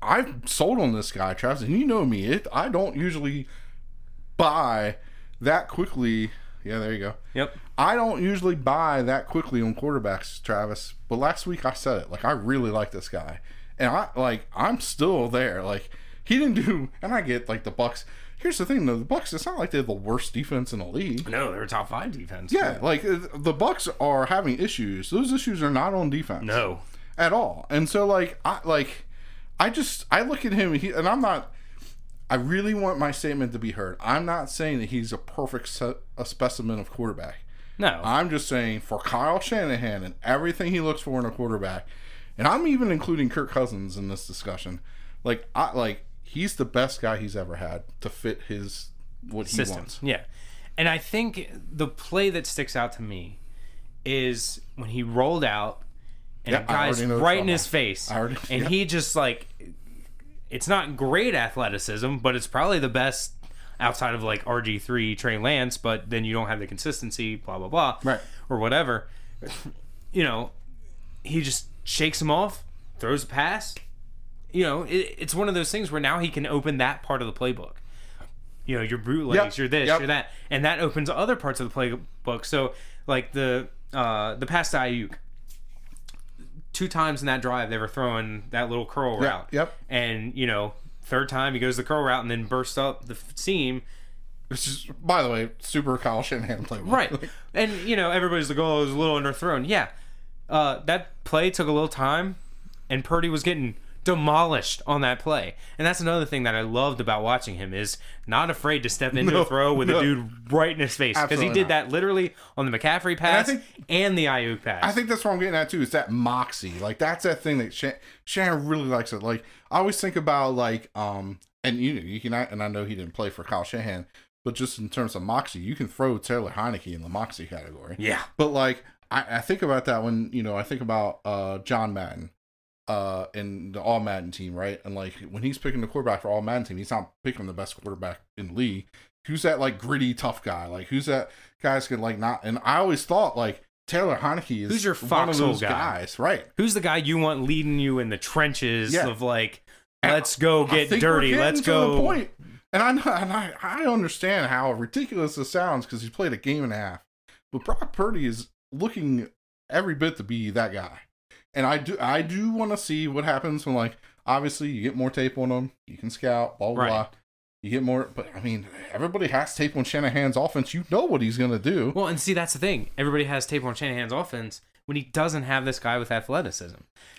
I've sold on this guy, Travis, and you know me. It I don't usually buy that quickly. Yeah, there you go.
Yep.
I don't usually buy that quickly on quarterbacks, Travis. But last week I said it. Like I really like this guy, and I like I'm still there. Like he didn't do, and I get like the Bucks. Here's the thing, though: the Bucks. It's not like they're the worst defense in the league.
No, they're a top five defense.
Yeah, like uh, the Bucks are having issues. Those issues are not on defense
No.
at all. And so like I like I just I look at him he, and I'm not I really want my statement to be heard. I'm not saying that he's a perfect set, a specimen of quarterback.
No.
I'm just saying for Kyle Shanahan and everything he looks for in a quarterback, and I'm even including Kirk Cousins in this discussion. Like I like he's the best guy he's ever had to fit his what he
system.
wants.
Yeah. And I think the play that sticks out to me is when he rolled out and
Yeah,
a guy's right in his face.
I already-
and
yeah.
he just like it's not great athleticism, but it's probably the best outside of like RG3 Trey Lance, but then you don't have the consistency, blah blah blah.
Right.
Or whatever. you know, he just shakes him off, throws a pass. You know, it, it's one of those things where now he can open that part of the playbook. You know, your bootlegs,
Yep,
you're this,
yep.
you're that, and that opens other parts of the playbook. So, like the uh, the pass to Aiyuk, two times in that drive they were throwing that little curl route.
yep.
And you know, third time he goes the curl route and then bursts up the f- seam.
Which is, by the way, super Kyle Shanahan playbook.
Right. and you know, everybody's like, "Oh, it was a little underthrown." Yeah. Uh, that play took a little time, and Purdy was getting demolished on that play. And that's another thing that I loved about watching him is not afraid to step into
No,
a throw with
no.
a dude right in his face because he did
not.
that literally on the McCaffrey pass and,
think-
the Aiyuk pass.
I think that's what I'm getting at too. Is that moxie? Like that's that thing that Shan- Shannon really likes. It. Like I always think about like um, and you you can and I know he didn't play for Kyle Shanahan, but just in terms of moxie, you can throw Taylor Heinicke in the moxie category.
yeah.
But like I, I think about that when you know I think about uh John Madden, uh in the All Madden team, right? And like when he's picking the quarterback for All Madden team, he's not picking the best quarterback in the league. Who's that like gritty tough guy? Like who's that guys could like not? And I always thought like Taylor Heinicke is
Who's your
one of those
guy?
guys, right?
Who's the guy you want leading you in the trenches
Yeah.
of like, let's go get dirty, let's go.
Point. And I know, and I, I understand how ridiculous this sounds because he's played a game and a half. But Brock Purdy is looking every bit to be that guy. And I do I do want to see what happens when like obviously you get more tape on them, you can scout, blah blah
Right.
blah. You get more but I mean everybody has tape on Shanahan's offense. You know what he's gonna do.
Well, and see, that's the thing. Everybody has tape on Shanahan's offense when he doesn't have this guy with athleticism.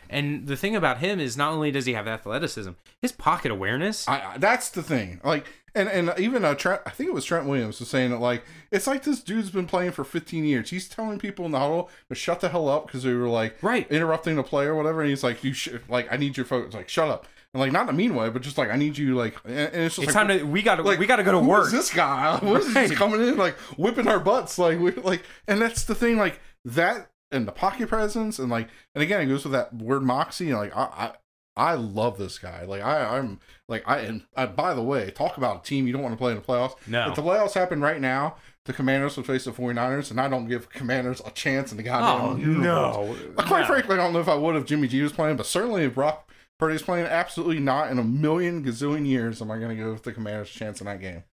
And the thing about him is not only does he have athleticism, his pocket awareness.
I, I that's the thing. Like, and and even uh, Trent, I think it was Trent Williams was saying that like it's like this dude's been playing for 15 years. He's telling people in the huddle to shut the hell up because they were like
Right.
interrupting the play or whatever. And he's like, you should like I need your focus. Like, shut up. And like not in a mean way, but just like I need you like. And, and it's just
it's
like,
time to we got to
like,
we got to go to
who
work.
is this guy? What is
Right.
he coming in like whipping our butts? Like we like, and that's the thing. Like that and the pocket presence and like, and again, it goes with that word moxie. And like I, I, I love this guy. Like I, I'm like I and I, by the way, talk about a team you don't want to play in the playoffs.
No.
if the playoffs happen right now, the Commanders would face the 49ers, and I don't give Commanders a chance in the goddamn.
oh
universe.
no!
Uh, Quite
No.
frankly, I don't know if I would if Jimmy G was playing, but certainly if Brock Purdy's playing, absolutely not. In a million gazillion years, am I going to give the Commanders a chance in that game?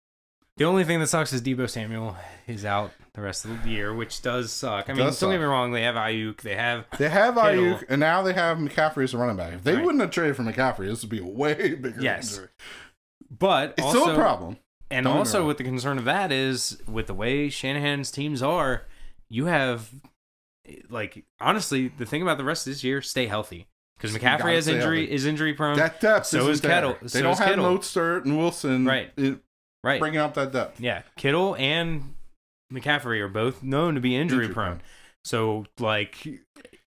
The only thing that sucks is Deebo Samuel is out the rest of the year, which does suck. I mean, don't get me wrong; they have Aiyuk, they have
They have
Kittle.
Aiyuk, and now they have McCaffrey as a running back. If they
Right.
wouldn't have traded for McCaffrey, this would be a way bigger
Yes.
injury.
but
It's
also
still a problem.
And
Don't get me
also,
wrong.
with the concern of that is with the way Shanahan's teams are, you have like honestly the thing about the rest of this year, stay healthy because
gotta
McCaffrey has
stay
injury
healthy.
is injury prone.
That depth
so
isn't
is
there.
Kittle.
They
So
don't
is
have
Kittle.
Mostert and Wilson
Right.
it-
right?
bringing up that depth.
Yeah, Kittle and McCaffrey are both known to be injury
Injury
prone.
prone.
So like.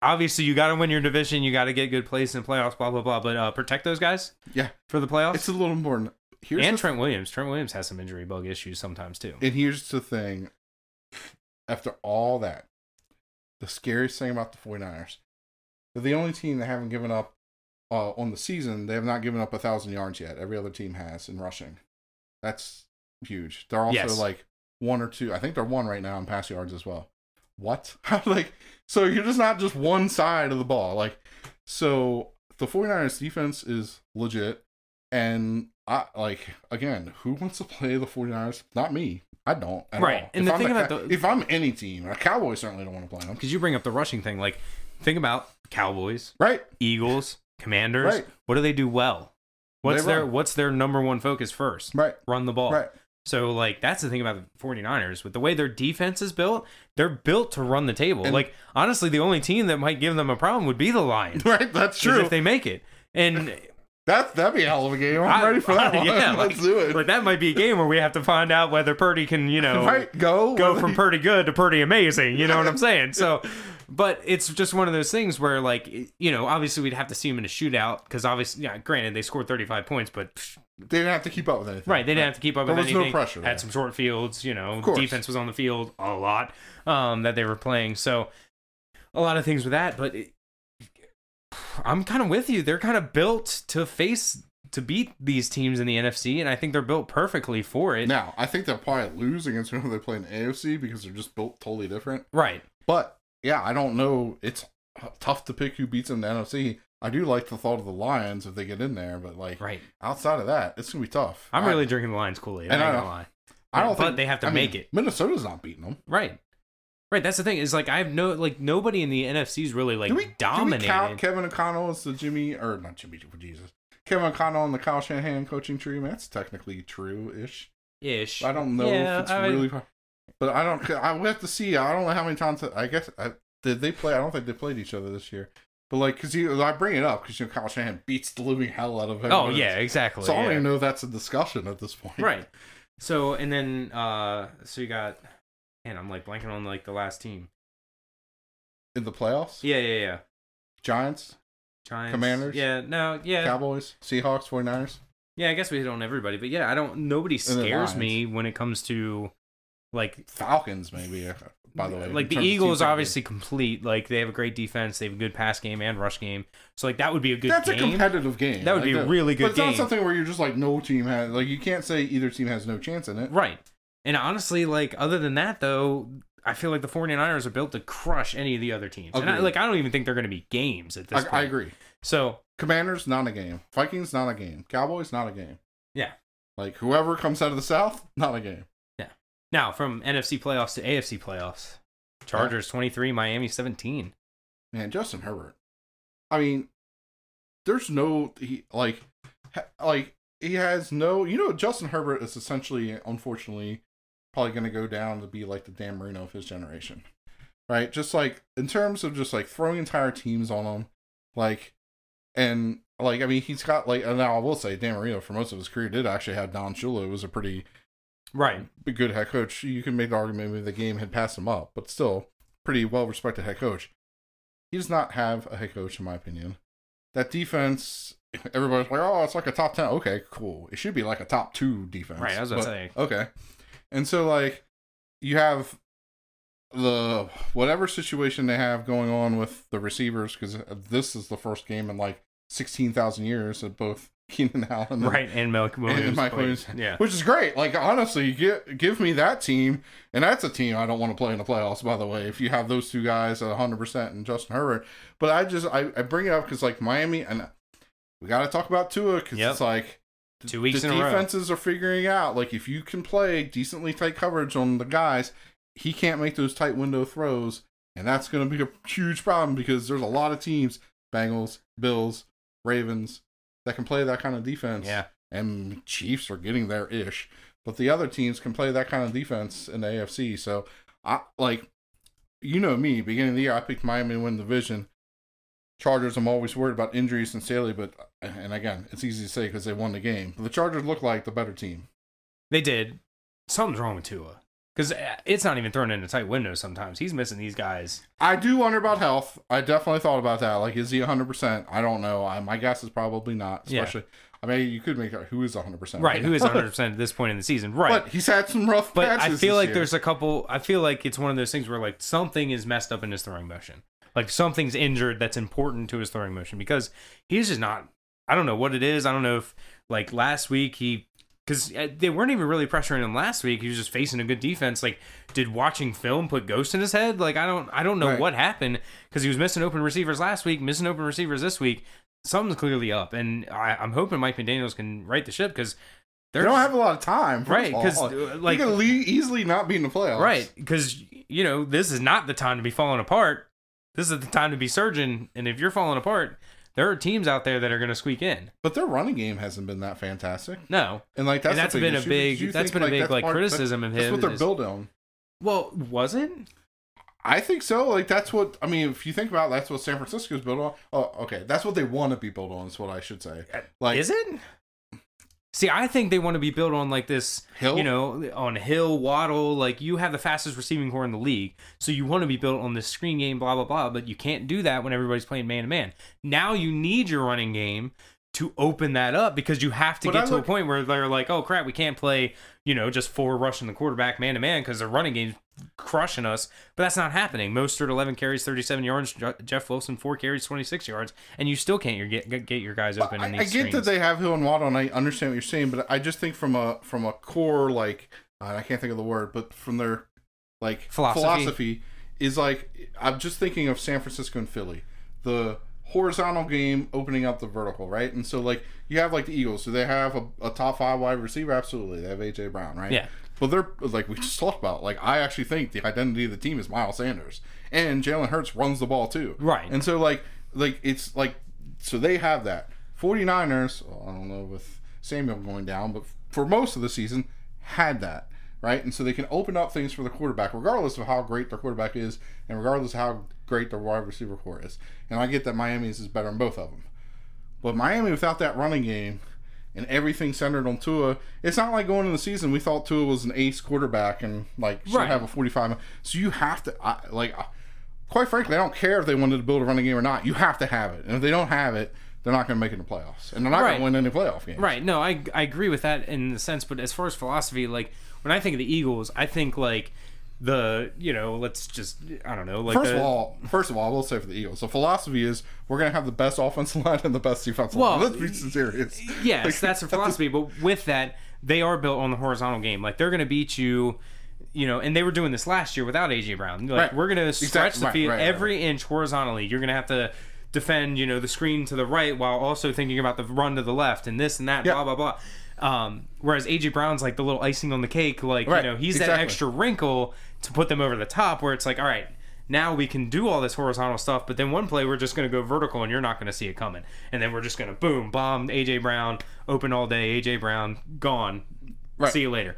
Obviously, you got to win your division. You got to get good place in playoffs. Blah blah blah. But uh, protect those guys
Yeah,
for the playoffs.
it's a little important. Here's
and Trent Williams. Trent Williams has some injury bug issues sometimes too.
And here's the thing. After all that, the scariest thing about the 49ers, they're the only team that haven't given up uh, on the season. They have not given up a thousand yards yet. Every other team has in rushing. That's huge. They're also
Yes.
like one or two. I think they're one right now in pass yards as well. What? like, so you're just not just one side of the ball. Like, so the 49ers defense is legit. And I like again, who wants to play the 49ers? Not me. I don't. at
Right.
all.
And
if
the
I'm
thing about the-
if I'm any team, a Cowboys certainly don't want to play them.
Because you bring up the rushing thing. Like, think about Cowboys,
Right.
Eagles, Commanders.
Right.
What do they do well? What's
They
their. What's their number one focus first?
Right.
Run the ball.
Right.
So like that's the thing about the 49ers with the way their defense is built, they're built to run the table.
And-
like honestly, the only team that might give them a problem would be the Lions.
Right. That's true.
If they make it. And
That that'd be a hell of a game. I'm
I-
ready for that one.
Yeah,
Let's
like,
do it.
Like that might be a game where we have to find out whether Purdy can, you know,
right. Go.
go from pretty good to pretty amazing. You know what I'm saying? So, but it's just one of those things where, like, you know, obviously we'd have to see them in a shootout because obviously, yeah, granted they scored 35 points, but pff,
They didn't have to keep up with anything.
right, they didn't have to keep up
There
with
was no
anything.
pressure there.
Had some short fields, you know, defense was on the field a lot um, that they were playing. So, a lot of things with that, but it, I'm kind of with you. They're kind of built to face to beat these teams in the NFC, and I think they're built perfectly for it.
Now, I think they'll probably lose against whoever they play in the AFC because they're just built totally different.
Right.
But yeah, I don't know. It's tough to pick who beats them in the NFC. I do like the thought of the Lions if they get in there, but like
Right.
outside of that, it's gonna be tough.
I'm
I-
really drinking the Lions Kool Aid. I
And
ain't
I
gonna
know.
lie.
I don't
but
think
they have to
I
make
mean,
it.
Minnesota's not beating them.
Right. Right. That's the thing. Is like I have no like nobody in the NFC's really like
do we, do we count Kevin O'Connell as the Jimmy or not Jimmy for Jesus? Kevin O'Connell and the Kyle Shanahan coaching tree. I mean, that's technically true-ish.
Ish.
I don't know
Yeah,
if it's
I-
really, but I don't. I would have to see. I don't know how many times. I guess I, did they play? I don't think they played each other this year. But like, cause you, I bring it up because you know Kyle Shanahan beats the living hell out of.
Him.
Oh
yeah, exactly.
So I don't
yeah.
even know if that's a discussion at this point.
Right. So and then uh so you got and I'm like blanking on like the last team.
In the playoffs,
Yeah, yeah, yeah.
Giants,
Giants.
Commanders?
Yeah, no, yeah.
Cowboys, Seahawks, 49ers.
Yeah, I guess we hit on everybody, but yeah, I don't nobody scares me when it comes to like
Falcons, maybe. By the way,
like the Eagles
teams that are
obviously complete. Like they have a great defense, they have a good pass game and rush game. So like that would be a
good. That's a competitive game.
That would be a
that-
really
But
good
it's not
game.
something where you're just like no team has like you can't say either team has no chance in it.
Right. And honestly, like other than that though, I feel like the 49ers are built to crush any of the other teams. And I, like I don't even think they're going to be games at this
I,
point.
I agree.
So,
Commanders not a game. Vikings not a game. Cowboys not a game.
Yeah.
Like whoever comes out of the South, not a game.
Now from NFC playoffs to AFC playoffs. Chargers 23, Miami 17.
Man, Justin Herbert. I mean, there's no he like ha- like he has no. You know, Justin Herbert is essentially, unfortunately, probably going to go down to be like the Dan Marino of his generation, right? Just like in terms of just like throwing entire teams on him, like and like I mean, he's got like. Now I will say, Dan Marino for most of his career did actually have Don Shula, who was a pretty
Right.
a good head coach. You can make the argument maybe the game had passed him up, but still pretty well respected head coach. He does not have a head coach, in my opinion. That defense, everybody's like, oh, it's like a top ten. Okay, cool. It should be like a top two defense.
Right, I was gonna
but-
say.
Okay, and so like you have the whatever situation they have going on with the receivers because this is the first game in like sixteen thousand years that both Keenan Allen and
Right. And Mike Williams.
Mike. Williams.
Yeah.
which is great. Like honestly, get give me that team, and that's a team I don't want to play in the playoffs. By the way, if you have those two guys at 100 percent and Justin Herbert, but I just I, I bring it up because like Miami and we got to talk about Tua because
Yep.
it's like
Two weeks
the
in a row.
defenses are figuring out like if you can play decently tight coverage on the guys, he can't make those tight window throws, and that's going to be a huge problem because there's a lot of teams, Bengals, Bills, Ravens, that can play that kind of defense
Yeah.
and Chiefs are getting there ish, but the other teams can play that kind of defense in the AFC. So I like, you know me, beginning of the year, I picked Miami to win the division. Chargers, I'm always worried about injuries and Staley, but and again, it's easy to say because they won the game. But the Chargers look like the better team.
They did. Something's wrong with Tua. Because uh, it's not even thrown into tight windows sometimes. He's missing these guys.
I do wonder about health. I definitely thought about that. Like, is he 100? percent I don't know. I, my guess is probably not.
Yeah.
Especially, I mean, you could make it who is 100. percent
Right. Who is 100% at this point in the season. Right.
But he's had some rough.
But I feel like
year.
there's a couple. I feel like it's one of those things where like something is messed up in his throwing motion. Like something's injured that's important to his throwing motion because he's just not. I don't know what it is. I don't know if like last week he because uh, they weren't even really pressuring him last week. He was just facing a good defense. Like, did watching film put ghosts in his head? Like, I don't, I don't know
Right.
what happened because he was missing open receivers last week, missing open receivers this week. Something's clearly up, and I, I'm hoping Mike McDaniel's can right the ship because
they don't have a lot of time,
right because
uh,
Like,
like can easily not be in the playoffs.
Right, because you know this is not the time to be falling apart. This is the time to be surging, and if you're falling apart, there are teams out there that are going to squeak in.
But their running game hasn't been that fantastic,
No,
and like that's,
and that's been a big that's
think,
been a big like
part-
criticism of
That's
him.
what they're
is-
built on.
Well, was it?
I think so. Like that's what I mean. If you think about, it, that's what San Francisco's built on. Oh, okay, that's what they want to be built on. Is what I should say. Uh, like
Is it? See, I think they want to be built on like this,
Hill?
you know, on Hill, Waddle. Like you have the fastest receiving corps in the league, so you want to be built on this screen game, blah blah blah. But you can't do that when everybody's playing man to man. Now you need your running game to open that up because you have to
But
get
I
to
look-
a point where they're like, oh crap, we can't play, you know, just four rushing the quarterback man to man because the running game's crushing us. But that's not happening. Mostert 11 carries, 37 yards. Jeff Wilson 4 carries, 26 yards, and you still can't get get get your guys open.
I, I get
screens.
that they have Hill and Waddle, and I understand what you're saying, but I just think from a from a core like uh, I can't think of the word, but from their like
Philosophy.
philosophy is like I'm just thinking of San Francisco and Philly, the horizontal game opening up the vertical, right? And so like you have like the Eagles, so they have a, a top five wide receiver, absolutely. They have AJ Brown, right?
Yeah.
But they're like we just talked about. Like I actually think the identity of the team is Miles Sanders, and Jalen Hurts runs the ball too.
Right.
And so like like it's like so they have that. 49ers, well, I don't know with Samuel going down, but for most of the season had that right? And so they can open up things for the quarterback, regardless of how great their quarterback is, and regardless of how great their wide receiver corps is. And I get that Miami's is better than both of them, but Miami without that running game and everything centered on Tua, it's not like going in the season we thought Tua was an ace quarterback and like should
Right.
have a forty-five. So you have to I, like, quite frankly, I don't care if they wanted to build a running game or not. You have to have it, and if they don't have it. They're not going to make it in the playoffs, and they're not
Right.
going to win any playoff games.
Right. No, I I agree with that in the sense, but as far as philosophy, like when I think of the Eagles, I think like the you know let's just I don't know like
First
the,
of all, first of all, I will say for the Eagles, the philosophy is we're going to have the best offensive line and the best defensive
Well,
line. Let's be serious.
yes,
Like,
that's a philosophy. But with that, they are built on the horizontal game. Like they're going to beat you. You know, and they were doing this last year without AJ Brown. Like
Right.
we're gonna stretch
Exact-
the field
right, right,
every inch horizontally. You're gonna have to defend, you know, the screen to the right while also thinking about the run to the left and this and that,
Yeah.
blah blah blah. Um, whereas AJ Brown's like the little icing on the cake, like
Right,
you know, he's that extra wrinkle to put them over the top. Where it's like, all right, now we can do all this horizontal stuff, but then one play we're just going to go vertical and you're not going to see it coming, and then we're just going to boom, bomb AJ Brown, open all day, AJ Brown gone.
Right.
See you later.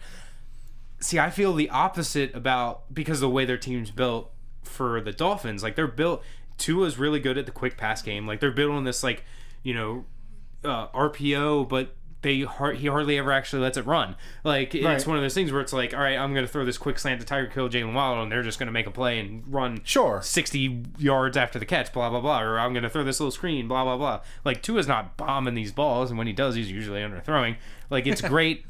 See, I feel the opposite about because of the way their team's built for the Dolphins. Like they're built. Tua's really good at the quick pass game. Like they're built on this like you know uh, RPO, but they he hardly ever actually lets it run. Like
Right.
it's one of those things where it's like, all right, I'm going to throw this quick slant to Tyreek Hill Jaylen Waddle, and they're just going to make a play and run
Sure.
60 yards after the catch, blah blah blah. Or I'm going to throw this little screen, blah blah blah. Like Tua's not bombing these balls, and when he does, he's usually underthrowing. Like it's great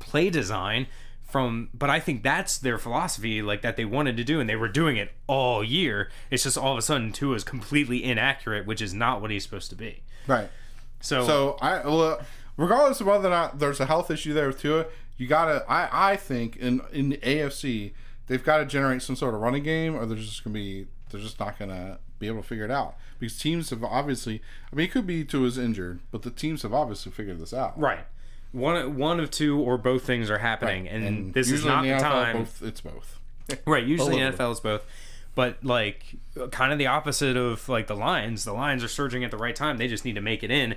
play design from but I think that's their philosophy like that they wanted to do and they were doing it all year. It's just all of a sudden Tua is completely inaccurate, which is not what he's supposed to be.
Right.
So,
So I, well, regardless of whether or not there's a health issue there with Tua, you gotta. I, I think in in the AFC they've got to generate some sort of running game, or they're just gonna be. They're just not gonna be able to figure it out because teams have obviously. I mean, it could be Tua's injured, but the teams have obviously figured this out.
right. One one of two or both things are happening and, this is not the,
NFL,
time.
Both, it's both.
Right, usually
little
NFL is both. But like kind of the opposite of like the Lions. The Lions are surging at the right time. They just need to make it in.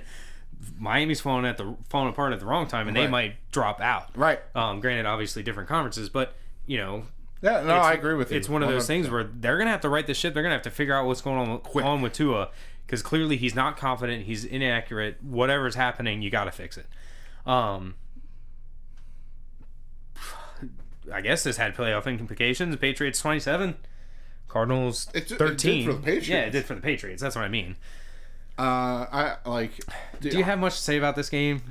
Miami's falling at the falling apart at the wrong time and they might drop out.
Right.
Um granted obviously different conferences, but you know,
Yeah. No, I agree with you.
it's one of those things
100%.
where they're gonna have to right this ship. They're gonna have to figure out what's going on on with Tua because clearly he's not confident. He's inaccurate. Whatever's happening, you got to fix it. Um, I guess this had playoff implications. Patriots twenty seven, Cardinals
It ju- it did
thirteen.
for the Patriots.
Yeah, it did for the Patriots. That's what I mean.
Uh, I like.
Do you have much to say about this game?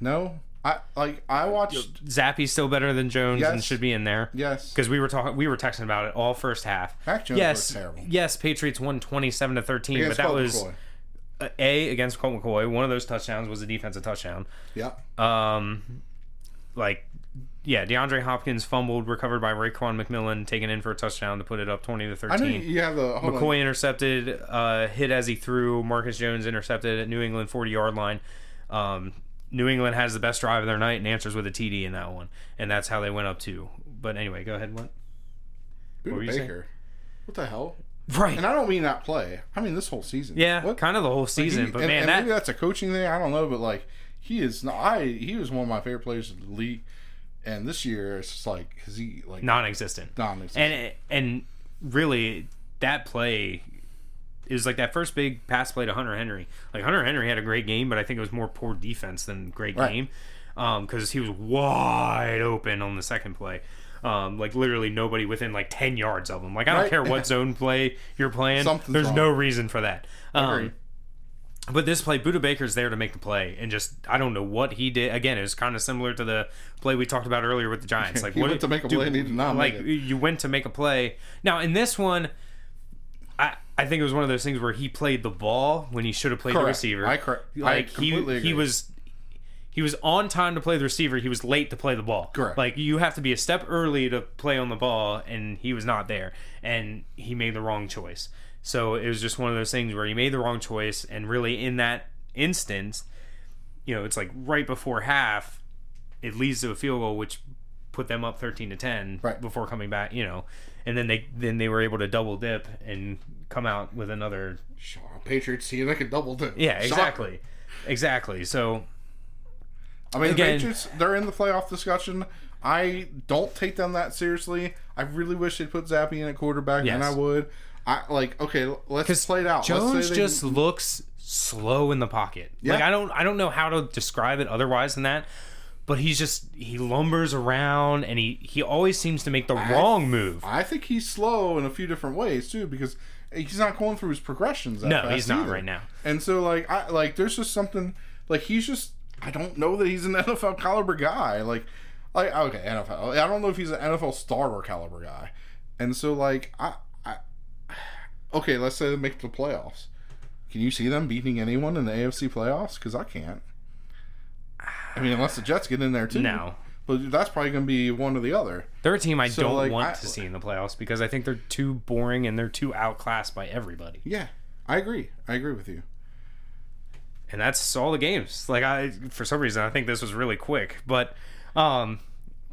no? I like. I watched.
Zappe's still better than Jones and should be in there.
Yes.
because we were talking, we were texting about it all first half.
Mac Jones
yes,
looked terrible.
yes, Patriots won twenty-seven to thirteen,
Against
but that
Colt
was
McCoy.
uh, a against Colt McCoy. One of those touchdowns was a defensive touchdown.
Yeah.
Um, like, yeah, DeAndre Hopkins fumbled, recovered by Raekwon McMillan, taken in for a touchdown to put it up twenty to
I know
thirteen.
you have the hold on.
McCoy intercepted, uh, hit as he threw. Marcus Jones intercepted at New England 40 yard line. Um, New England has the best drive of their night and answers with a TD in that one. And that's how they went up two. But anyway, go ahead. What?
Budda
were you saying?
Baker. What the hell?
Right.
And I don't mean that play. I mean this whole season.
yeah,
What?
kind of the whole season.
He-
but
and,
man,
and
that
maybe that's a coaching thing. I don't know, but like he is. Not, I he was one of my favorite players in the league, and this year it's just like is he like
non-existent.
non-existent?
And and really, that play is like that first big pass play to Hunter Henry. Like Hunter Henry had a great game, but I think it was more poor defense than great
Right.
game because he was wide open on the second play. Um, like literally nobody within like ten yards of him. Like I don't
Right.
care what zone play you're playing.
Something's
there's
wrong.
no reason for that. Um, but this play, Budda Baker's there to make the play, and just I don't know what he did. Again, it was kind of similar to the play we talked about earlier with the Giants. Like
He
what
went to make a
do-
play and he did not
Like
make it.
you went to make a play. Now in this one, I I think it was one of those things where he played the ball when he should have played the receiver.
I correct-
Like
completely
he he was he was on time to play the receiver. He was late to play the ball.
Correct.
Like you have to be a step early to play on the ball, and he was not there, and he made the wrong choice. So it was just one of those things where he made the wrong choice, and really in that instance, you know, it's like right before half, it leads to a field goal, which put them up thirteen to ten
Right.
before coming back. You know, and then they then they were able to double dip and come out with another.
Shaw, Patriots team that can double dip.
Yeah,
Shocker.
exactly, exactly. So
I mean,
Again-
the Patriots, they're in the playoff discussion. I don't take them that seriously. I really wish they'd put Zappe in at quarterback, and
Yes.
I would. I like okay. Let's play it out.
Jones just looks slow in the pocket.
Yeah.
Like I don't I don't know how to describe it otherwise than that. But he's just he lumbers around and he he always seems to make the wrong move.
I think he's slow in a few different ways too, because he's not going through his progressions. That
No, he's not
either.
right now.
And so like I like there's just something like he's just I don't know that he's an NFL caliber guy. Like like okay, NFL. I don't know if he's an NFL starter caliber guy. And so like I, I okay, let's say they make the playoffs. Can you see them beating anyone in the AFC playoffs? Because I can't. I mean, unless the Jets get in there too.
No.
But that's probably going to be one or the other.
They're a team I
So,
don't
like,
want
I-
to see in the playoffs because I think they're too boring and they're too outclassed by everybody.
Yeah, I agree. I agree with you.
and that's all the games. Like I, for some reason, I think this was really quick, but, um,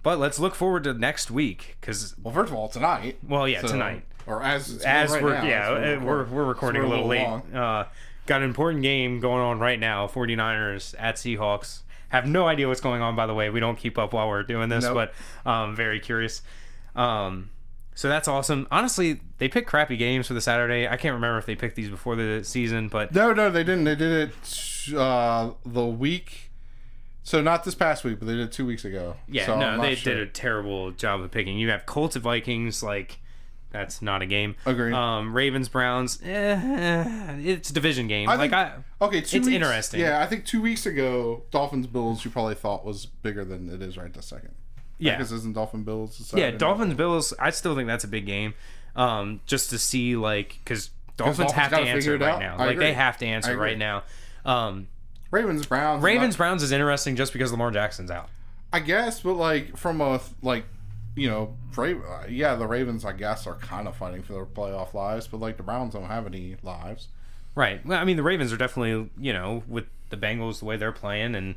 but let's look forward to next week because,
Well, first of all, tonight.
well, yeah,
So-
tonight
Or as
as
right
we're
now,
yeah
that's when
uh, we're we're recording
so
a
we're
little late. Uh, got an important game going on right now. 49ers at Seahawks. Have no idea what's going on. By the way, we don't keep up while we're doing this,
Nope.
but um, very curious. Um, so that's awesome. Honestly, they pick crappy games for the Saturday. I can't remember if they picked these before the season, but
No, no, they didn't. They did it uh, the week. So not this past week, but they did it two weeks ago.
Yeah,
so
no, they
sure.
did a terrible job of picking. You have Colts at Vikings, like that's not a game.
Agreed.
Um, Ravens Browns, eh, it's a division game.
I
like
think-
I,
Okay, two
it's
weeks-
interesting.
Yeah, I think two weeks ago, Dolphins Bills you probably thought was bigger than it is right this second.
yeah,
Because isn't Dolphin Bills?
yeah. Dolphins Bills, I still think that's a big game. Um, just to see like because Dolphins,
Dolphins
have to answer
it
right
out.
now.
I
Like
agree.
they have to answer right now. Um,
Ravens Browns.
Ravens Browns is interesting just because Lamar Jackson's out.
I guess, but like from a like, you know, Ra- uh, yeah, the Ravens I guess are kind of fighting for their playoff lives, but like the Browns don't have any lives.
Right. Well, I mean, the Ravens are definitely, you know, with the Bengals the way they're playing, and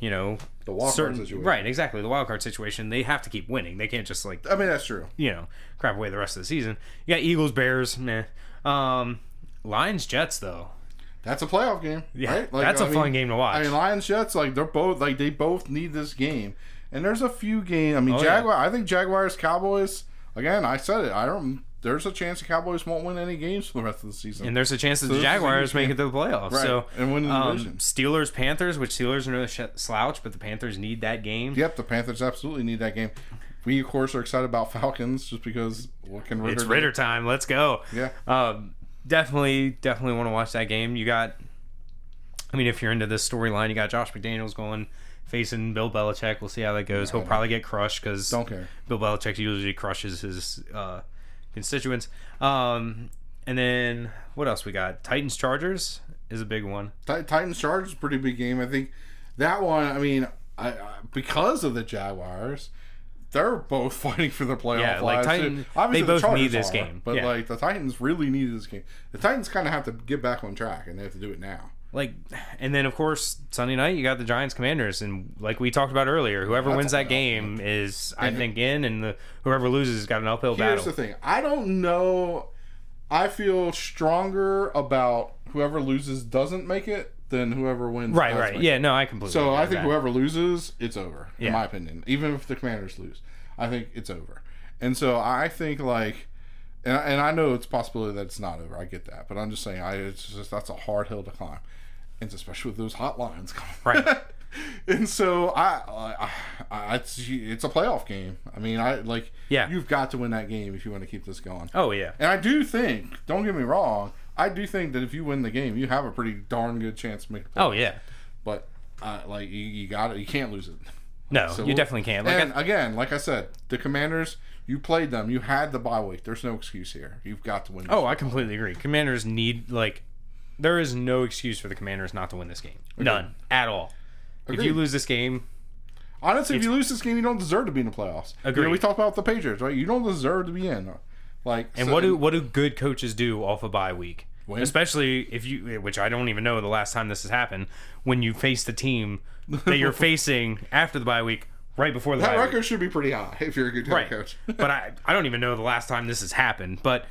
you know,
The wild card situation.
right, exactly the wild card situation. They have to keep winning. They can't just like
I mean, that's true.
you know crap away the rest of the season. You got Eagles, Bears, meh. Um, Lions, Jets though.
That's a playoff game.
Yeah,
right?
that's a
a
fun game to watch.
I mean, Lions Jets like they're both like they both need this game, and there's a few games. I mean,
Oh, yeah.
Jaguar. I think Jaguars Cowboys. Again, I said it. I don't. There's a chance the Cowboys won't win any games for the rest of the season.
and there's a chance that
So
the Jaguars make it to the playoffs.
Right,
So
and win the
um,
division.
Steelers, Panthers, which Steelers are no sh- slouch, but the Panthers need that game.
Yep, the Panthers absolutely need that game. We of course are excited about Falcons just because what can Ridder
It's
do?
Ridder time. Let's go.
Yeah.
Um, definitely, definitely want to watch that game. You got, I mean, if you're into this storyline, you got Josh McDaniels going facing Bill Belichick. We'll see how that goes. He'll probably get crushed because
Don't care.
Bill Belichick usually crushes his uh, constituents. Um, and then what else we got? Titans Chargers is a big one.
Ti- Titans Chargers is a pretty big game. I think that one. I mean, I, I because of the Jaguars, they're both fighting for their playoff
Yeah, like
lives. too.
Titan-
Obviously,
they
the
both
Chargers
need this
are,
game.
but
Yeah.
like the Titans really need this game. The Titans kind of have to get back on track, and they have to do it now.
Like, and then of course Sunday night you got the Giants Commanders, and like we talked about earlier, whoever
That's
wins that game is I think in, and the whoever loses has got an uphill battle.
Here's the thing: I don't know. I feel stronger about whoever loses doesn't make it than whoever wins.
Right, right. Yeah, no, I completely.
So I think
that.
whoever loses, it's over.
Yeah.
In my opinion, even if the Commanders lose, I think it's over. And so I think like, and, and I know it's possibility that it's not over. I get that, but I'm just saying, I it's just that's a hard hill to climb, and especially with those hot lines coming.
Right.
and so I, I, I, it's it's a playoff game. I mean, I like.
Yeah.
You've got to win that game if you want to keep this going.
Oh yeah,
And I do think, don't get me wrong, I do think that if you win the game, you have a pretty darn good chance to make. The
oh yeah.
but uh, like you, you got it. You can't lose it.
No,
So-
you definitely can't. Like,
and
I-
again, like I said, the Commanders, you played them. You had the bye week. There's no excuse here. You've got to win.
oh, I completely agree. Commanders need like, there is no excuse for the Commanders not to win this game. None at all. If you lose this game,
Honestly, if you lose this game, you don't deserve to be in the playoffs. You know, we talk about the Patriots, right? You don't deserve to be in. Like,
and
so-
what do what do good coaches do off a bye week?
Win.
Especially if you, which I don't even know the last time this has happened, when you face the team that you're facing after the bye week, right before the
that
bye week.
record should be pretty high if you're a good head
right?
coach.
but I, I don't even know the last time this has happened. But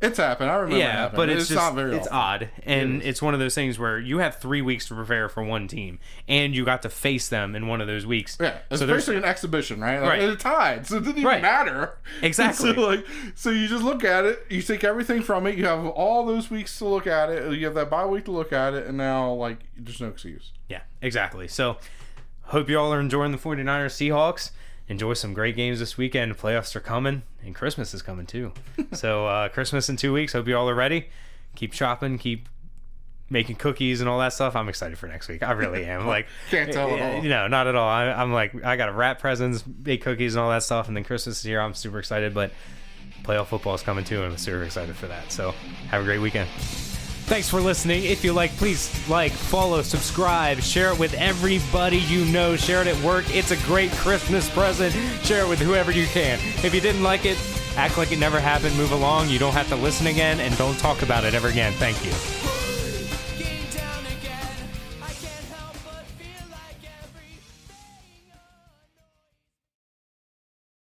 it's happened. I remember. it
yeah,
happened.
but it's, just
not very.
it's
often.
odd, and it's one of those things where you have three weeks to prepare for one team, and you got to face them in one of those weeks.
Yeah, it's
so there's
an exhibition, right? Like,
Right.
It's tied, so it didn't even
Right.
matter.
Exactly.
So like, so you just look at it, you take everything from it. You have all those weeks to look at it. You have that bye week to look at it, and now like, there's no excuse.
Yeah, exactly. So, hope you all are enjoying the 49ers Seahawks. Enjoy some great games this weekend. Playoffs are coming, and Christmas is coming too. so, uh, Christmas in two weeks. Hope you all are ready. Keep shopping, keep making cookies and all that stuff. I'm excited for next week. I really am. Like,
Can't tell at all.
You know, not at all. I, I'm like, I got to wrap presents, bake cookies, and all that stuff. And then Christmas is here. I'm super excited, but playoff football is coming too, and I'm super excited for that. So, have a great weekend. Thanks for listening. If you like, please like, follow, subscribe, share it with everybody you know. Share it at work. It's a great Christmas present. Share it with whoever you can. If you didn't like it, act like it never happened. Move along. You don't have to listen again, and don't talk about it ever again. Thank you.